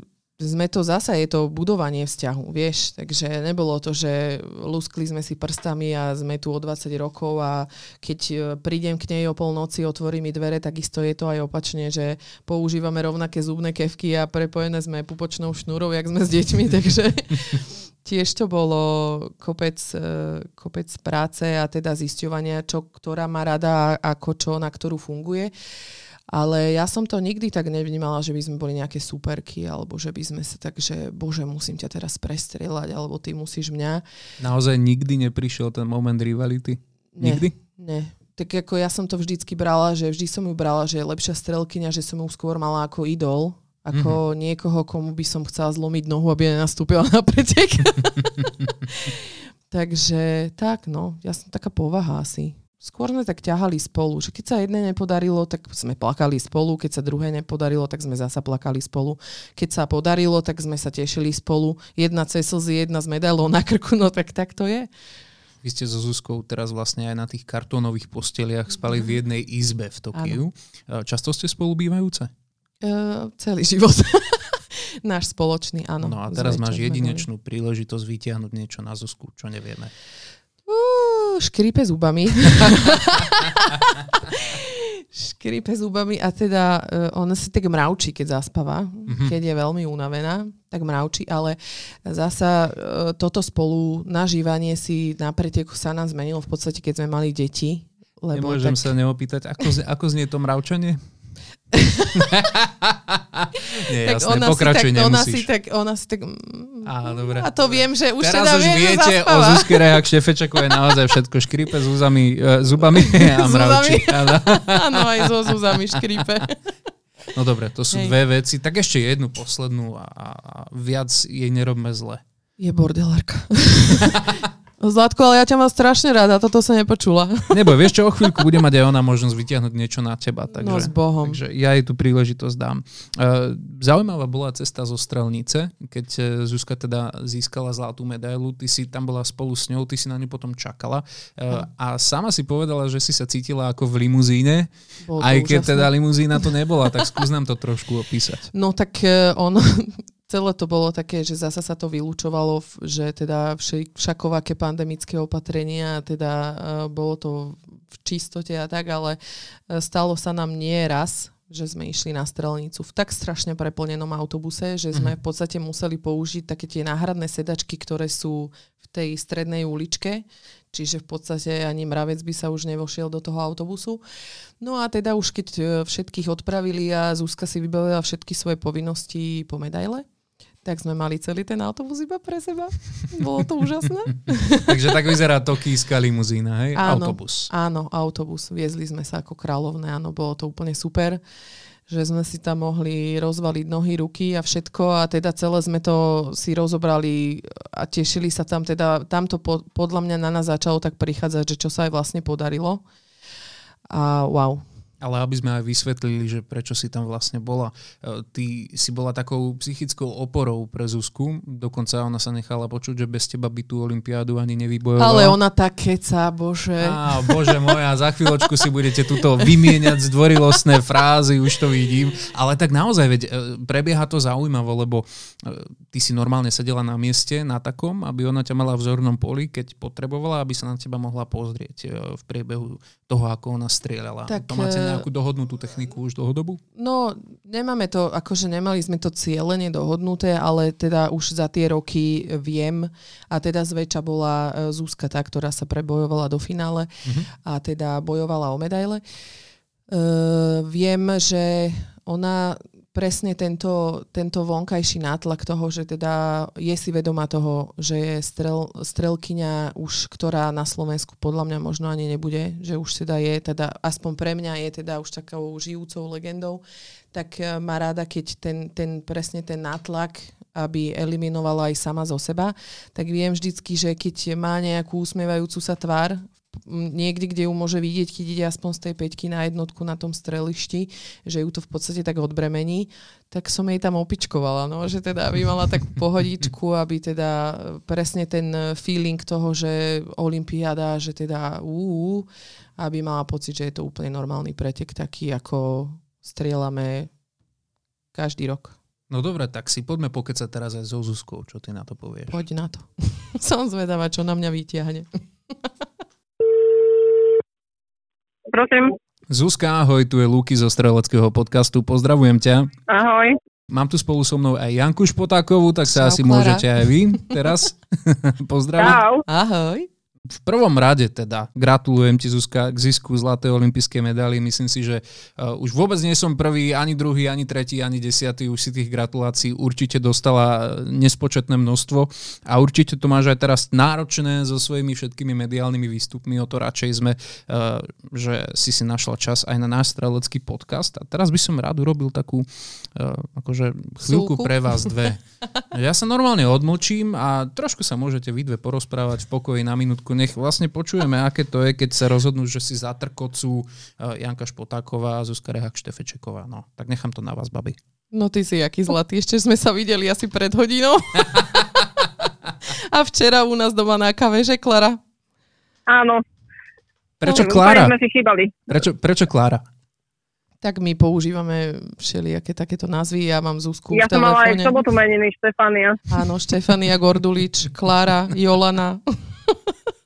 Speaker 2: sme to zasa, je to budovanie vzťahu, vieš, takže nebolo to, že luskli sme si prstami a sme tu o 20 rokov a keď e, prídem k nej o polnoci, otvorí mi dvere, takisto je to aj opačne, že používame rovnaké zubné kevky a prepojené sme pupočnou šnúrou, jak sme s deťmi, takže tiež to bolo kopec, e, kopec práce a teda zisťovania, čo ktorá má rada, ako čo, na ktorú funguje. Ale ja som to nikdy tak nevnímala, že by sme boli nejaké superky, alebo že by sme sa tak, že bože, musím ťa teraz prestrelať, alebo ty musíš mňa.
Speaker 1: Naozaj nikdy neprišiel ten moment rivality? Nikdy?
Speaker 2: Nie, Tak ako ja som to vždycky brala, že vždy som ju brala, že je lepšia strelkyňa, že som ju skôr mala ako idol, ako mm-hmm. niekoho, komu by som chcela zlomiť nohu, aby nenastúpila na pretek. Takže tak, no, ja som taká povaha asi skôr sme tak ťahali spolu, že keď sa jedné nepodarilo, tak sme plakali spolu, keď sa druhé nepodarilo, tak sme zasa plakali spolu. Keď sa podarilo, tak sme sa tešili spolu. Jedna cez slzy, jedna s medailou na krku, no tak tak to je.
Speaker 1: Vy ste so Zuzkou teraz vlastne aj na tých kartónových posteliach spali v mhm. jednej izbe v Tokiu. Ano. Často ste spolu bývajúce?
Speaker 2: Uh, celý život. Náš spoločný, áno.
Speaker 1: No a teraz máš jedinečnú príležitosť vytiahnuť niečo na Zuzku, čo nevieme.
Speaker 2: Uh, škripe zubami. škripe zubami a teda uh, ona si tak mravčí, keď zaspáva, mm-hmm. keď je veľmi unavená, tak mravčí, ale zasa uh, toto spolu nažívanie si na preteku sa nám zmenilo v podstate, keď sme mali deti.
Speaker 1: Lebo Nemôžem tak... sa neopýtať, ako, ako znie to mravčanie? Nie, tak jasné, ona pokračuj, si tak,
Speaker 2: ona si tak, ona si tak...
Speaker 1: Á, dobre.
Speaker 2: A to viem, že už
Speaker 1: Teraz
Speaker 2: teda
Speaker 1: už
Speaker 2: viem,
Speaker 1: viete o Zuzke Rehak Šefečaku je naozaj všetko škripe s úzami, uh, zubami a mravči.
Speaker 2: Áno, aj so zúzami škripe.
Speaker 1: No dobre, to sú Hej. dve veci. Tak ešte jednu poslednú a, a viac jej nerobme zle.
Speaker 2: Je bordelárka. Zlatko, ale ja ťa mám strašne rada, toto sa nepočula.
Speaker 1: Neboj, vieš čo, o chvíľku bude mať aj ona možnosť vytiahnuť niečo na teba. Takže,
Speaker 2: no s Bohom.
Speaker 1: Takže ja jej tú príležitosť dám. Uh, zaujímavá bola cesta zo Strelnice, keď e, Zuzka teda získala zlatú medailu, ty si tam bola spolu s ňou, ty si na ňu potom čakala uh, a sama si povedala, že si sa cítila ako v limuzíne, aj keď úžasné. teda limuzína to nebola, tak skús nám to trošku opísať.
Speaker 2: No tak uh, on, celé to bolo také, že zasa sa to vylúčovalo, že teda všakovaké pandemické opatrenia, teda uh, bolo to v čistote a tak, ale uh, stalo sa nám nie raz, že sme išli na strelnicu v tak strašne preplnenom autobuse, že sme mhm. v podstate museli použiť také tie náhradné sedačky, ktoré sú v tej strednej uličke, čiže v podstate ani mravec by sa už nevošiel do toho autobusu. No a teda už keď e, všetkých odpravili a Zúska si vybavila všetky svoje povinnosti po medaile, tak sme mali celý ten autobus iba pre seba. Bolo to úžasné.
Speaker 1: Takže tak vyzerá tokijská limuzína, hej? Áno, autobus.
Speaker 2: Áno, autobus. Viezli sme sa ako kráľovné, áno, bolo to úplne super že sme si tam mohli rozvaliť nohy, ruky a všetko a teda celé sme to si rozobrali a tešili sa tam, teda tamto po, podľa mňa na nás začalo tak prichádzať, že čo sa aj vlastne podarilo. A wow,
Speaker 1: ale aby sme aj vysvetlili, že prečo si tam vlastne bola. E, ty si bola takou psychickou oporou pre Zuzku, dokonca ona sa nechala počuť, že bez teba by tú olympiádu ani nevybojovala.
Speaker 2: Ale ona tak keca, bože.
Speaker 1: Á, bože moja, za chvíľočku si budete tuto vymieňať zdvorilostné frázy, už to vidím. Ale tak naozaj, veď, e, prebieha to zaujímavo, lebo e, ty si normálne sedela na mieste, na takom, aby ona ťa mala v zornom poli, keď potrebovala, aby sa na teba mohla pozrieť v priebehu toho, ako ona strieľala. Tak, to máte nejakú dohodnutú techniku už dlhodobu?
Speaker 2: No, nemáme to, akože nemali sme to cieľene dohodnuté, ale teda už za tie roky viem a teda zväčša bola e, Zúska tá, ktorá sa prebojovala do finále uh-huh. a teda bojovala o medaile. Uh, viem, že ona presne tento, tento vonkajší nátlak toho, že teda je si vedomá toho, že je strel, strelkyňa už, ktorá na Slovensku podľa mňa možno ani nebude, že už teda je, teda aspoň pre mňa je teda už takou žijúcou legendou, tak eh, má ráda, keď ten, ten presne ten nátlak, aby eliminovala aj sama zo seba, tak viem vždycky, že keď má nejakú usmievajúcu sa tvár niekde, kde ju môže vidieť, keď ide aspoň z tej peťky na jednotku na tom strelišti, že ju to v podstate tak odbremení, tak som jej tam opičkovala, no, že teda aby mala tak pohodičku, aby teda presne ten feeling toho, že Olympiáda, že teda ú, aby mala pocit, že je to úplne normálny pretek, taký ako strieľame každý rok.
Speaker 1: No dobre, tak si poďme pokecať teraz aj so Zuzkou, čo ty na to povieš.
Speaker 2: Poď na to. som zvedavá, čo na mňa vyťahne.
Speaker 4: Prosím.
Speaker 1: Zuzka, ahoj, tu je Luky zo Streleckého podcastu, pozdravujem ťa.
Speaker 4: Ahoj.
Speaker 1: Mám tu spolu so mnou aj Janku Špotákovú, tak sa
Speaker 2: Čau,
Speaker 1: asi
Speaker 2: Klara.
Speaker 1: môžete aj vy teraz pozdraviť.
Speaker 4: Čau.
Speaker 2: Ahoj.
Speaker 1: V prvom rade teda gratulujem ti Zuzka k zisku zlatej olympijskej medaily. Myslím si, že uh, už vôbec nie som prvý, ani druhý, ani tretí, ani desiatý. Už si tých gratulácií určite dostala nespočetné množstvo a určite to máš aj teraz náročné so svojimi všetkými mediálnymi výstupmi. O to radšej sme, uh, že si si našla čas aj na náš strelecký podcast. A teraz by som rád urobil takú uh, akože chvíľku
Speaker 2: Súku.
Speaker 1: pre vás dve. Ja sa normálne odmlčím a trošku sa môžete vy dve porozprávať v pokoji na minútku. Nech vlastne počujeme, aké to je, keď sa rozhodnú, že si zatrkocú uh, Janka Špotáková a Zuzka Rehak Štefečeková. No, tak nechám to na vás, babi.
Speaker 2: No ty si aký zlatý, ešte sme sa videli asi pred hodinou. A včera u nás doma na kave, že Klara?
Speaker 4: Áno.
Speaker 1: Prečo
Speaker 4: No,
Speaker 1: Klára?
Speaker 4: Úplne sme si chýbali.
Speaker 1: Prečo, prečo Klára?
Speaker 2: Tak my používame všelijaké takéto názvy. Ja mám Zuzku
Speaker 4: Ja
Speaker 2: v
Speaker 4: som mala aj v
Speaker 2: telefóne.
Speaker 4: sobotu meniny Štefania.
Speaker 2: Áno, Štefania Gordulič, Klára, Jolana.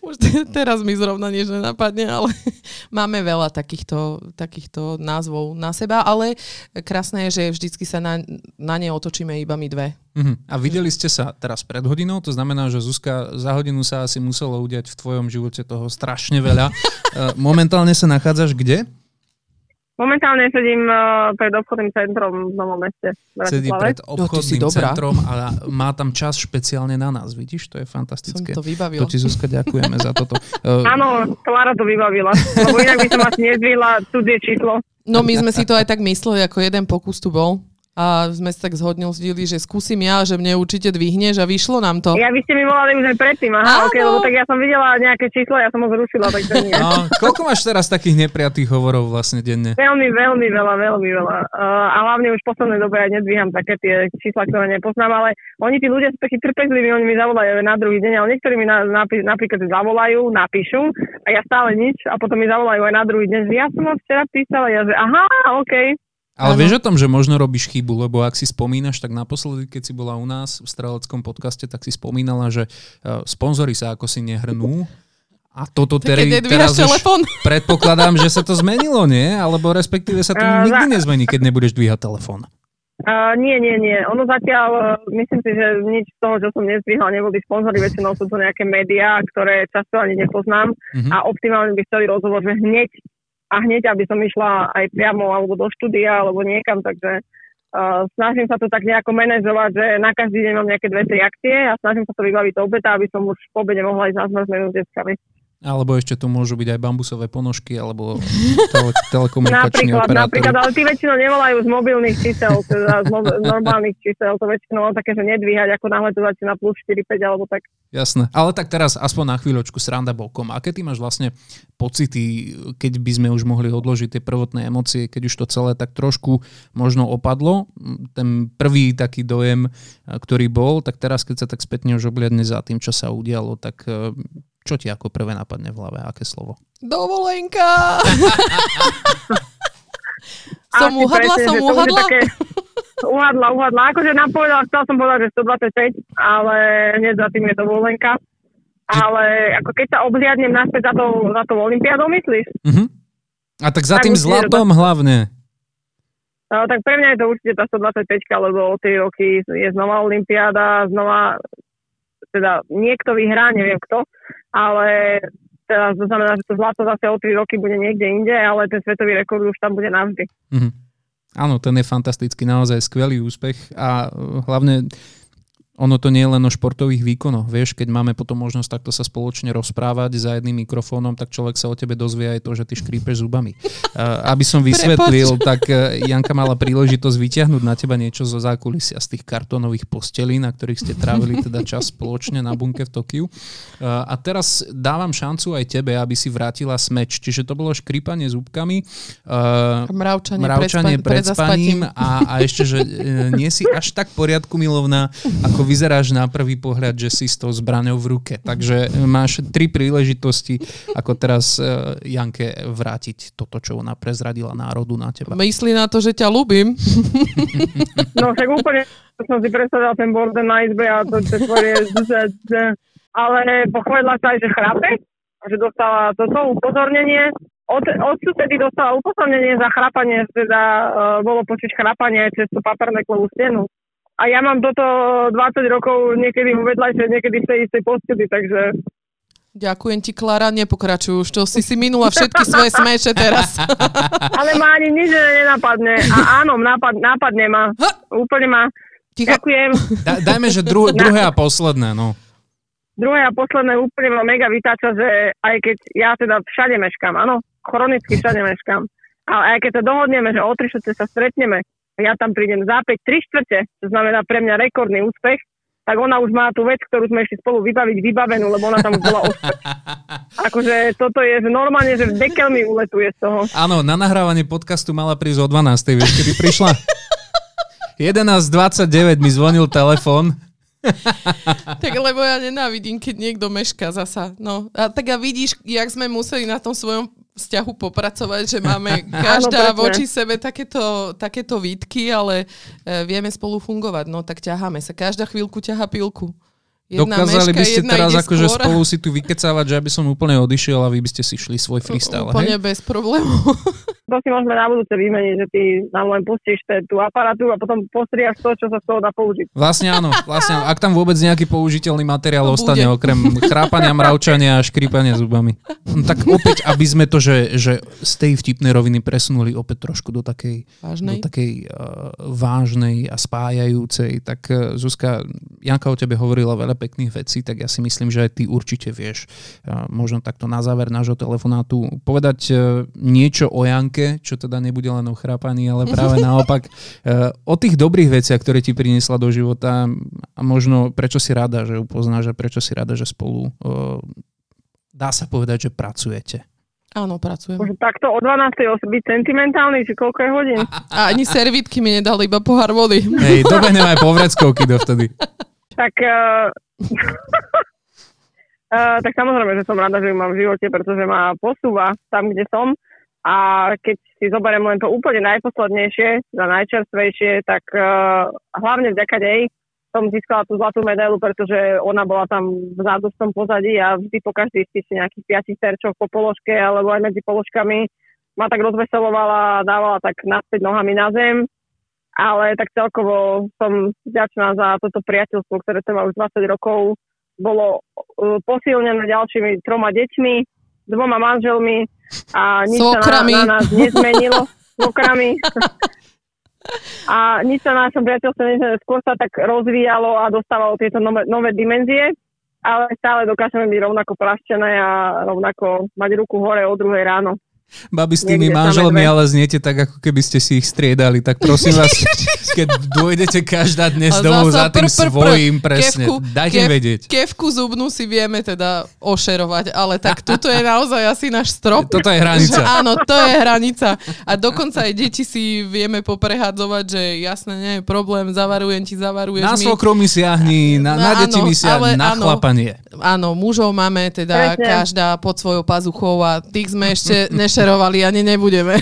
Speaker 2: Už te- teraz mi zrovna nič nenapadne, ale máme veľa takýchto, takýchto názvov na seba, ale krásne je, že vždycky sa na, na ne otočíme iba my dve.
Speaker 1: Mhm. A videli ste sa teraz pred hodinou, to znamená, že Zuzka za hodinu sa asi muselo udiať v tvojom živote toho strašne veľa. Eh, Momentálne sa nachádzaš kde?
Speaker 4: Momentálne sedím uh, pred obchodným centrom v Novom meste.
Speaker 1: Sedí pred
Speaker 2: No,
Speaker 1: obchodným
Speaker 2: dobrá.
Speaker 1: centrom a má tam čas špeciálne na nás, vidíš? To je
Speaker 2: Som
Speaker 1: fantastické.
Speaker 2: to vybavil.
Speaker 1: To ti Zuzka ďakujeme za toto. Eh,
Speaker 4: Áno, Klára to vybavila. Lebo inak by som asi nezvihla cudzie číslo.
Speaker 2: No my sme si to aj tak mysleli, ako jeden pokus tu bol. A sme sa tak zhodnili, že skúsim ja, že mne určite dvihneš a vyšlo nám to.
Speaker 4: Ja by ste mi volali už aj predtým, aha,
Speaker 2: Áno.
Speaker 4: ok, lebo tak ja som videla nejaké číslo, ja som ho zrušila, tak to nie.
Speaker 1: No, koľko máš teraz takých nepriatých hovorov vlastne denne?
Speaker 4: Veľmi, veľmi veľa, veľmi veľa. Uh, a hlavne už v poslednej dobe aj nedvíham také tie čísla, ktoré nepoznám, ale oni tí ľudia sú takí trpezliví, oni mi zavolajú aj na druhý deň, ale niektorí mi na, napi- napríklad zavolajú, napíšu a ja stále nič a potom mi zavolajú aj na druhý deň, že ja som ho včera písala, ja že aha, OK.
Speaker 1: Ale
Speaker 2: Áno.
Speaker 1: vieš o tom, že možno robíš chybu, lebo ak si spomínaš, tak naposledy, keď si bola u nás v Streleckom podcaste, tak si spomínala, že uh, sponzory sa ako si nehrnú. A toto teri, teraz už
Speaker 2: telefón.
Speaker 1: predpokladám, že sa to zmenilo, nie? Alebo respektíve sa to
Speaker 4: Eh,
Speaker 1: nikdy
Speaker 4: za-
Speaker 1: nezmení, keď nebudeš dvíhať telefón.
Speaker 4: Uh, nie, nie, nie. Ono zatiaľ, uh, myslím si, že nič z toho, čo som nezdvihla, neboli sponzory, väčšinou sú to nejaké médiá, ktoré často ani nepoznám
Speaker 1: Mhm.
Speaker 4: a optimálne by chceli rozhovor, že hneď a hneď, aby som išla aj priamo alebo do štúdia alebo niekam, takže uh, snažím sa to tak nejako manažovať, že na každý deň mám nejaké dve, tri akcie a snažím sa to vybaviť do obeda, aby som už po obede mohla ísť na s deckami.
Speaker 1: Alebo ešte tu môžu byť aj bambusové ponožky, alebo tele, telekomunikační
Speaker 4: Napríklad,
Speaker 1: operátori.
Speaker 4: napríklad, ale tí väčšinou nevolajú z mobilných čísel, teda z mo- normálnych čísel, to väčšinou také, že nedvíhať, ako náhle to začína plus 4-5 alebo tak.
Speaker 1: Jasné. Ale tak teraz aspoň na chvíľočku sranda bokom. Aké ty máš vlastne pocity, keď by sme už mohli odložiť tie prvotné emócie, keď už to celé tak trošku možno opadlo? Ten prvý taký dojem, ktorý bol, tak teraz, keď sa tak spätne už obliadne za tým, čo sa udialo, tak eh, čo ti ako prvé napadne v hlave? Aké slovo?
Speaker 2: Dovolenka! som
Speaker 4: Asi
Speaker 2: uhadla,
Speaker 4: presne,
Speaker 2: som uhadla.
Speaker 4: Také, uhadla, uhadla. Akože nám povedal, chcel som povedať, že 125, ale hneď za tým je to dovolenka. Ale ako keď sa obhliadnem naspäť za tou, za tou olympiádou, myslíš?
Speaker 1: Mhm. A tak za
Speaker 4: Tak
Speaker 1: tým zlatom hlavne.
Speaker 4: No, tak pre mňa je to určite tá 125, lebo o 3 roky je znova olympiáda, znova teda niekto vyhrá, neviem kto, ale teraz to znamená, že to zlato zase o 3 roky bude niekde inde, ale ten svetový rekord už tam bude navždy.
Speaker 1: Mhm. Áno, ten je fantastický, naozaj skvelý úspech a hlavne ono to nie je len o športových výkonoch. Vieš, keď máme potom možnosť takto sa spoločne rozprávať za jedným mikrofónom, tak človek sa o tebe dozvie aj to, že ty škrípeš zubami. Aby som vysvetlil, tak e, Janka mala príležitosť vyťahnuť na teba niečo zo zákulisia z tých kartónových postelí, na ktorých ste trávili teda čas spoločne na bunke v Tokiu. A teraz dávam šancu aj tebe, aby si vrátila smeč. Čiže to bolo škrípanie zubkami,
Speaker 2: mravčanie,
Speaker 1: mravčanie pred, spaním a, a ešte, že e, nie si až tak poriadku milovná, ako vyzeráš na prvý pohľad, že si s tou zbraňou v ruke. Takže máš tri príležitosti, ako teraz uh, Janke vrátiť toto, čo ona prezradila národu na teba.
Speaker 2: Myslí na to, že ťa ľúbim.
Speaker 4: No však úplne som si predstavila ten borden na izbe a to tvoje ale pochvedla sa aj, že chrape, že dostala toto upozornenie. Od, odsud tedy dostala upozornenie za chrapanie, teda uh, bolo počuť chrapanie cez tú paperneklovú stenu a ja mám toto 20 rokov niekedy vo vedľajšej, niekedy v tej istej posteli, takže...
Speaker 2: Ďakujem ti, Klara, nepokračuj už, to si si minula všetky svoje smeče teraz.
Speaker 4: Ale ma ani nič nenapadne. A áno, nápad, nápadne ma. Úplne ma. Ticho. Ďakujem.
Speaker 1: Da, dajme, že dru, druhé a posledné, no.
Speaker 4: Druhé a posledné úplne ma mega vytáča, že aj keď ja teda všade meškám, áno, chronicky všade meškám. Ale aj keď sa dohodneme, že o 3 sa stretneme, ja tam prídem za 5, 3 štvrte, to znamená pre mňa rekordný úspech, tak ona už má tú vec, ktorú sme ešte spolu vybaviť, vybavenú, lebo ona tam už bola. Akože toto je že normálne, že v dekel mi uletuje z toho.
Speaker 1: Áno, na nahrávanie podcastu mala prísť o 12. Vieš, kedy prišla 11.29 mi zvonil telefón.
Speaker 2: tak lebo ja nenávidím, keď niekto meška zasa. No. A tak a vidíš, jak sme museli na tom svojom vzťahu popracovať, že máme každá Áno, voči sebe takéto, takéto výtky, ale e, vieme spolu fungovať. No tak ťaháme sa. Každá chvíľku ťaha pilku.
Speaker 1: Jedna Dokázali meška, by ste teraz akože spolu si tu vykecávať, že aby som úplne odišiel a vy by ste si šli svoj freestyle,
Speaker 2: Úplne
Speaker 1: hej?
Speaker 2: bez problémov.
Speaker 4: To si môžeme na budúce vymeniť, že ty nám len pustíš tú aparatúru a potom postriaš to, čo sa z toho dá použiť.
Speaker 1: Vlastne áno, vlastne áno. Ak tam vôbec nejaký použiteľný materiál to ostane, bude. okrem chrápania, mravčania a škrípania zubami. No, tak opäť, aby sme to, že, že z tej vtipnej roviny presunuli opäť trošku do takej vážnej, do takej, uh, vážnej a spájajúcej, tak uh, Zuzka, Janka o tebe hovorila veľa pekných vecí, tak ja si myslím, že aj ty určite vieš, možno takto na záver nášho telefonátu povedať uh, niečo o Janke, čo teda nebude len o chrápaní, ale práve naopak eh, o tých dobrých veciach, ktoré ti priniesla do života a možno prečo si rada, že ju poznáš a prečo si rada, že spolu eh, dá sa povedať, že pracujete.
Speaker 2: Áno, pracujem.
Speaker 4: Už takto o 12. byť sentimentálny, či koľko je hodín?
Speaker 2: A ani servitky mi nedali, iba pohár vody.
Speaker 1: Hej, dobehnem aj povreckovky dovtedy.
Speaker 4: Tak, uh, uh, tak samozrejme, že som rada, že ju mám v živote, pretože ma posúva tam, kde som. A keď si zoberiem len to úplne najposlednejšie, za najčerstvejšie, tak uh, hlavne vďaka nej som získala tú zlatú medailu, pretože ona bola tam v tom pozadí a vždy po každých si nejakých piatich terčoch po položke alebo aj medzi položkami ma tak rozveselovala a dávala tak naspäť nohami na zem. Ale tak celkovo som vďačná za toto priateľstvo, ktoré trvá už 20 rokov. Bolo uh, posilnené ďalšími troma deťmi, dvoma manželmi a nič Svokrami. sa na, na nás nezmenilo. Svokrami. a nič sa na našom priateľstve. Skôr sa tak rozvíjalo a dostávalo tieto nové, nové dimenzie, ale stále dokážeme byť rovnako praštené a rovnako mať ruku hore o druhej ráno.
Speaker 1: Babi s tými manželmi, ale zniete tak, ako keby ste si ich striedali. Tak prosím vás, keď dôjdete každá dnes a domov za tým pr, pr, svojím, presne, kevku, dajte kev, vedieť.
Speaker 2: Kevku zubnú si vieme teda ošerovať, ale tak tuto je naozaj asi náš strop.
Speaker 1: Toto je hranica.
Speaker 2: Že, áno, to je hranica. A dokonca aj deti si vieme poprehadzovať, že jasne, nie je problém, zavarujem ti, zavaruješ
Speaker 1: na mi. Na svokru mi siahni, na, na deti mi siahni, na áno, chlapanie.
Speaker 2: Áno, mužov máme teda každá pod svojou pazuchou a tých sme ešte neš nešerovali, ani nebudeme.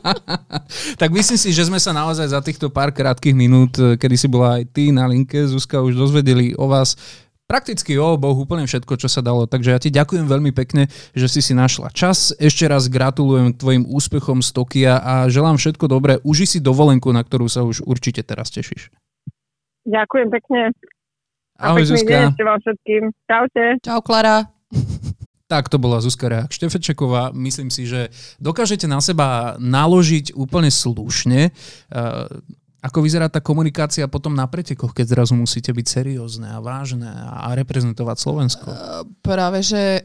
Speaker 1: tak myslím si, že sme sa naozaj za týchto pár krátkých minút, eh, kedy si bola aj ty na linke, Zuzka, už dozvedeli o vás prakticky o oboch úplne všetko, čo sa dalo. Takže ja ti ďakujem veľmi pekne, že si si našla čas. Ešte raz gratulujem k tvojim úspechom z Tokia a želám všetko dobré. Uži si dovolenku, na ktorú sa už určite teraz tešíš.
Speaker 4: Ďakujem pekne.
Speaker 1: Ahoj, Zuzka.
Speaker 4: Deň vám všetkým. Čaute.
Speaker 2: Čau, Klara.
Speaker 1: Tak to bola Zuzka Reák Štefečeková. Myslím si, že dokážete na seba naložiť úplne slušne. Ako vyzerá tá komunikácia potom na pretekoch, keď zrazu musíte byť seriózne a vážne a reprezentovať Slovensko?
Speaker 2: Práve, že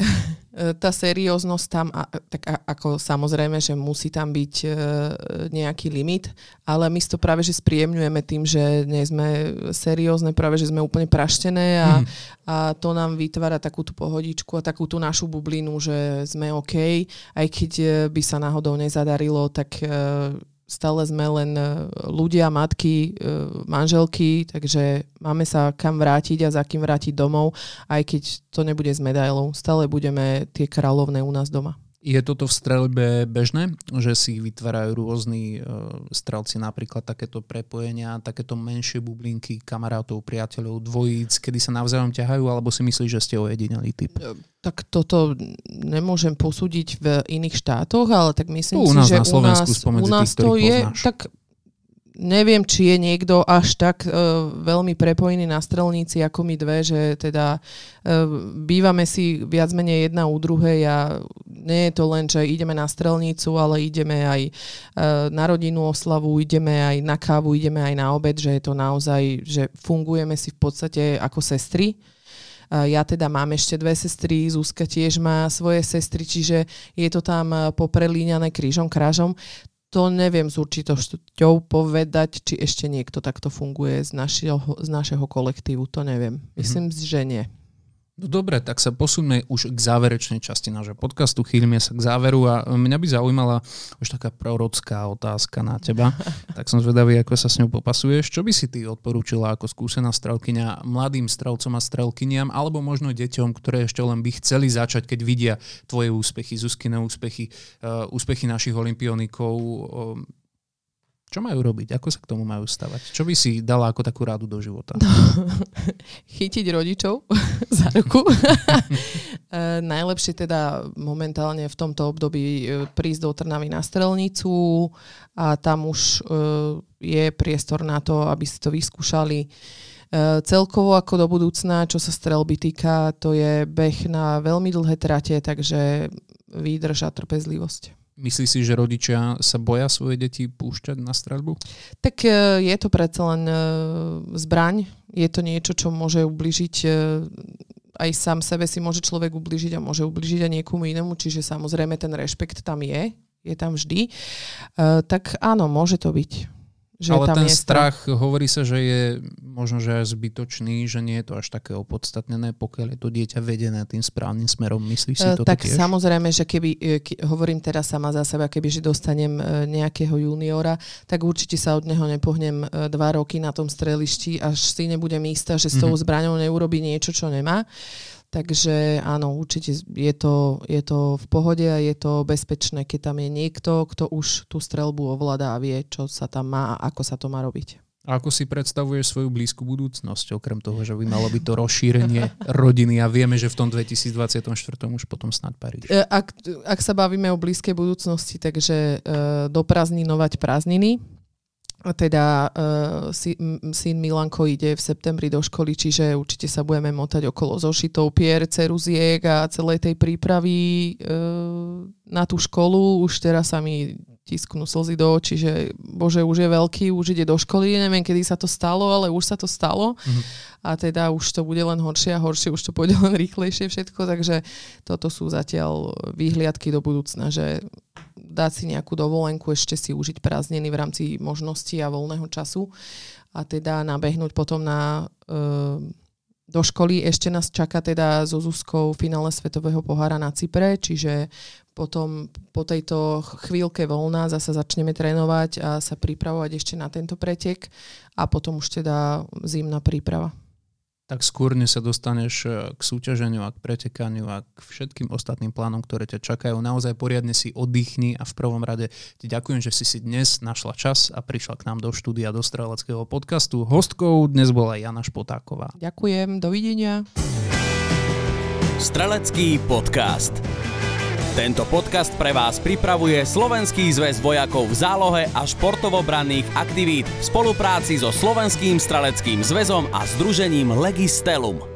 Speaker 2: tá serióznosť tam, tak ako samozrejme, že musí tam byť nejaký limit, ale my to práve, že spríjemňujeme tým, že nie sme seriózne, práve, že sme úplne praštené a, mm. a to nám vytvára takú tú pohodičku a takú tú našu bublinu, že sme OK, aj keď by sa náhodou nezadarilo, tak stále sme len e, ľudia, matky, e, manželky, takže máme sa kam vrátiť a za kým vrátiť domov, aj keď to nebude s medailou. Stále budeme tie kráľovné u nás doma.
Speaker 1: Je toto v streľbe bežné, že si vytvárajú rôzni uh, strelci napríklad takéto prepojenia, takéto menšie bublinky kamarátov, priateľov, dvojíc, kedy sa navzájom ťahajú, alebo si myslíš, že ste ojedinelý typ?
Speaker 2: Tak toto nemôžem posúdiť v iných štátoch, ale tak myslím
Speaker 1: tu
Speaker 2: si, že
Speaker 1: na Slovensku, u nás, u nás tých, to je, poznáš.
Speaker 2: tak neviem, či je niekto až tak uh, veľmi prepojený na strelníci ako my dve, že teda uh, bývame si viac menej jedna u druhej a nie je to len, že ideme na strelnicu, ale ideme aj uh, na rodinnú oslavu, ideme aj na kávu, ideme aj na obed, že je to naozaj, že fungujeme si v podstate ako sestry. Ja teda mám ešte dve sestry, Zuzka tiež má svoje sestry, čiže je to tam poprelíňané krížom, krážom to neviem s určitosťou povedať, či ešte niekto takto funguje z našeho, z našeho kolektívu. To neviem. Mhm. Myslím, mm-hmm. že nie.
Speaker 1: No dobre, tak sa posunme už k záverečnej časti nášho podcastu. Chýlime sa k záveru a mňa by zaujímala už taká prorocká otázka na teba. tak som zvedavý, ako sa s ňou popasuješ. Čo by si ty odporúčila ako skúsená strelkyňa mladým strelcom a strelkyniam alebo možno deťom, ktoré ešte len by chceli začať, keď vidia tvoje úspechy, Zuzkine úspechy, uh, úspechy našich olimpionikov. Čo majú robiť? Ako sa k tomu majú stavať? Čo by si dala ako takú rádu do života? No,
Speaker 2: chytiť rodičov za ruku. e, najlepšie teda momentálne v tomto období e, prísť do Trnavy na strelnicu a tam už e, je priestor na to, aby si to vyskúšali. Celkovo ako do budúcna, čo sa strelby týka, to je beh na veľmi dlhé trate, takže výdrž a trpezlivosť.
Speaker 1: Myslíš si, že rodičia sa boja svoje deti púšťať na streľbu?
Speaker 2: Tak e, je to predsa len e, zbraň. Je to niečo, čo môže ubližiť e, aj sám sebe si môže človek ubližiť a môže ubližiť aj niekomu inému, čiže samozrejme ten rešpekt tam je, je tam vždy. Tak áno, môže to byť.
Speaker 1: Že Ale ten strach, strach, hovorí sa, že je možno, že aj zbytočný, že nie je to až také opodstatnené, pokiaľ je to dieťa vedené tým správnym smerom. Myslíš si to
Speaker 2: Tak
Speaker 1: tiež?
Speaker 2: samozrejme, že keby, e, ke, hovorím teraz sama za seba, keby že dostanem e, nejakého juniora, tak určite sa od neho nepohnem e, dva roky na tom strelišti, až si nebudem istá, že s tou mhm. zbraňou neurobi niečo, čo nemá. Takže áno, určite je to, je to v pohode a je to bezpečné, keď tam je niekto, kto už tú strelbu ovláda a vie, čo sa tam má a ako sa to má robiť.
Speaker 1: A ako si predstavuješ svoju blízku budúcnosť, okrem toho, že by malo byť to rozšírenie rodiny a vieme, že v tom 2024 už potom snad Paríž.
Speaker 2: E, ak, ak sa bavíme o blízkej budúcnosti, takže uh, doprazninovať prázdniny, teda uh, syn Milanko ide v septembri do školy, čiže určite sa budeme motať okolo zošitov pier, ceruziek a celej tej prípravy uh, na tú školu. Už teraz sa mi tisknú slzy do očí, že bože, už je veľký, už ide do školy, neviem, kedy sa to stalo, ale už sa to stalo. Mm-hmm. A teda už to bude len horšie a horšie, už to pôjde len rýchlejšie všetko, takže toto sú zatiaľ výhliadky do budúcna, že dať si nejakú dovolenku, ešte si užiť prázdniny v rámci možností a voľného času a teda nabehnúť potom na uh, do školy. Ešte nás čaká teda so Zuzkou finále Svetového pohára na Cypre, čiže potom po tejto chvíľke voľná zase začneme trénovať a sa pripravovať ešte na tento pretek a potom už teda zimná príprava
Speaker 1: tak skôr sa dostaneš e, k súťaženiu a k pretekaniu a k všetkým ostatným plánom, ktoré ťa čakajú. Naozaj poriadne si oddychni a v prvom rade ti ďakujem, že si si dnes našla čas a prišla k nám do štúdia do Streleckého podcastu. Hostkou dnes bola Jana Špotáková.
Speaker 2: Ďakujem, dovidenia.
Speaker 3: Strelecký podcast. Tento podcast pre vás pripravuje Slovenský zväz vojakov v zálohe a športovobranných aktivít v spolupráci so Slovenským streleckým zväzom a združením Legistelum.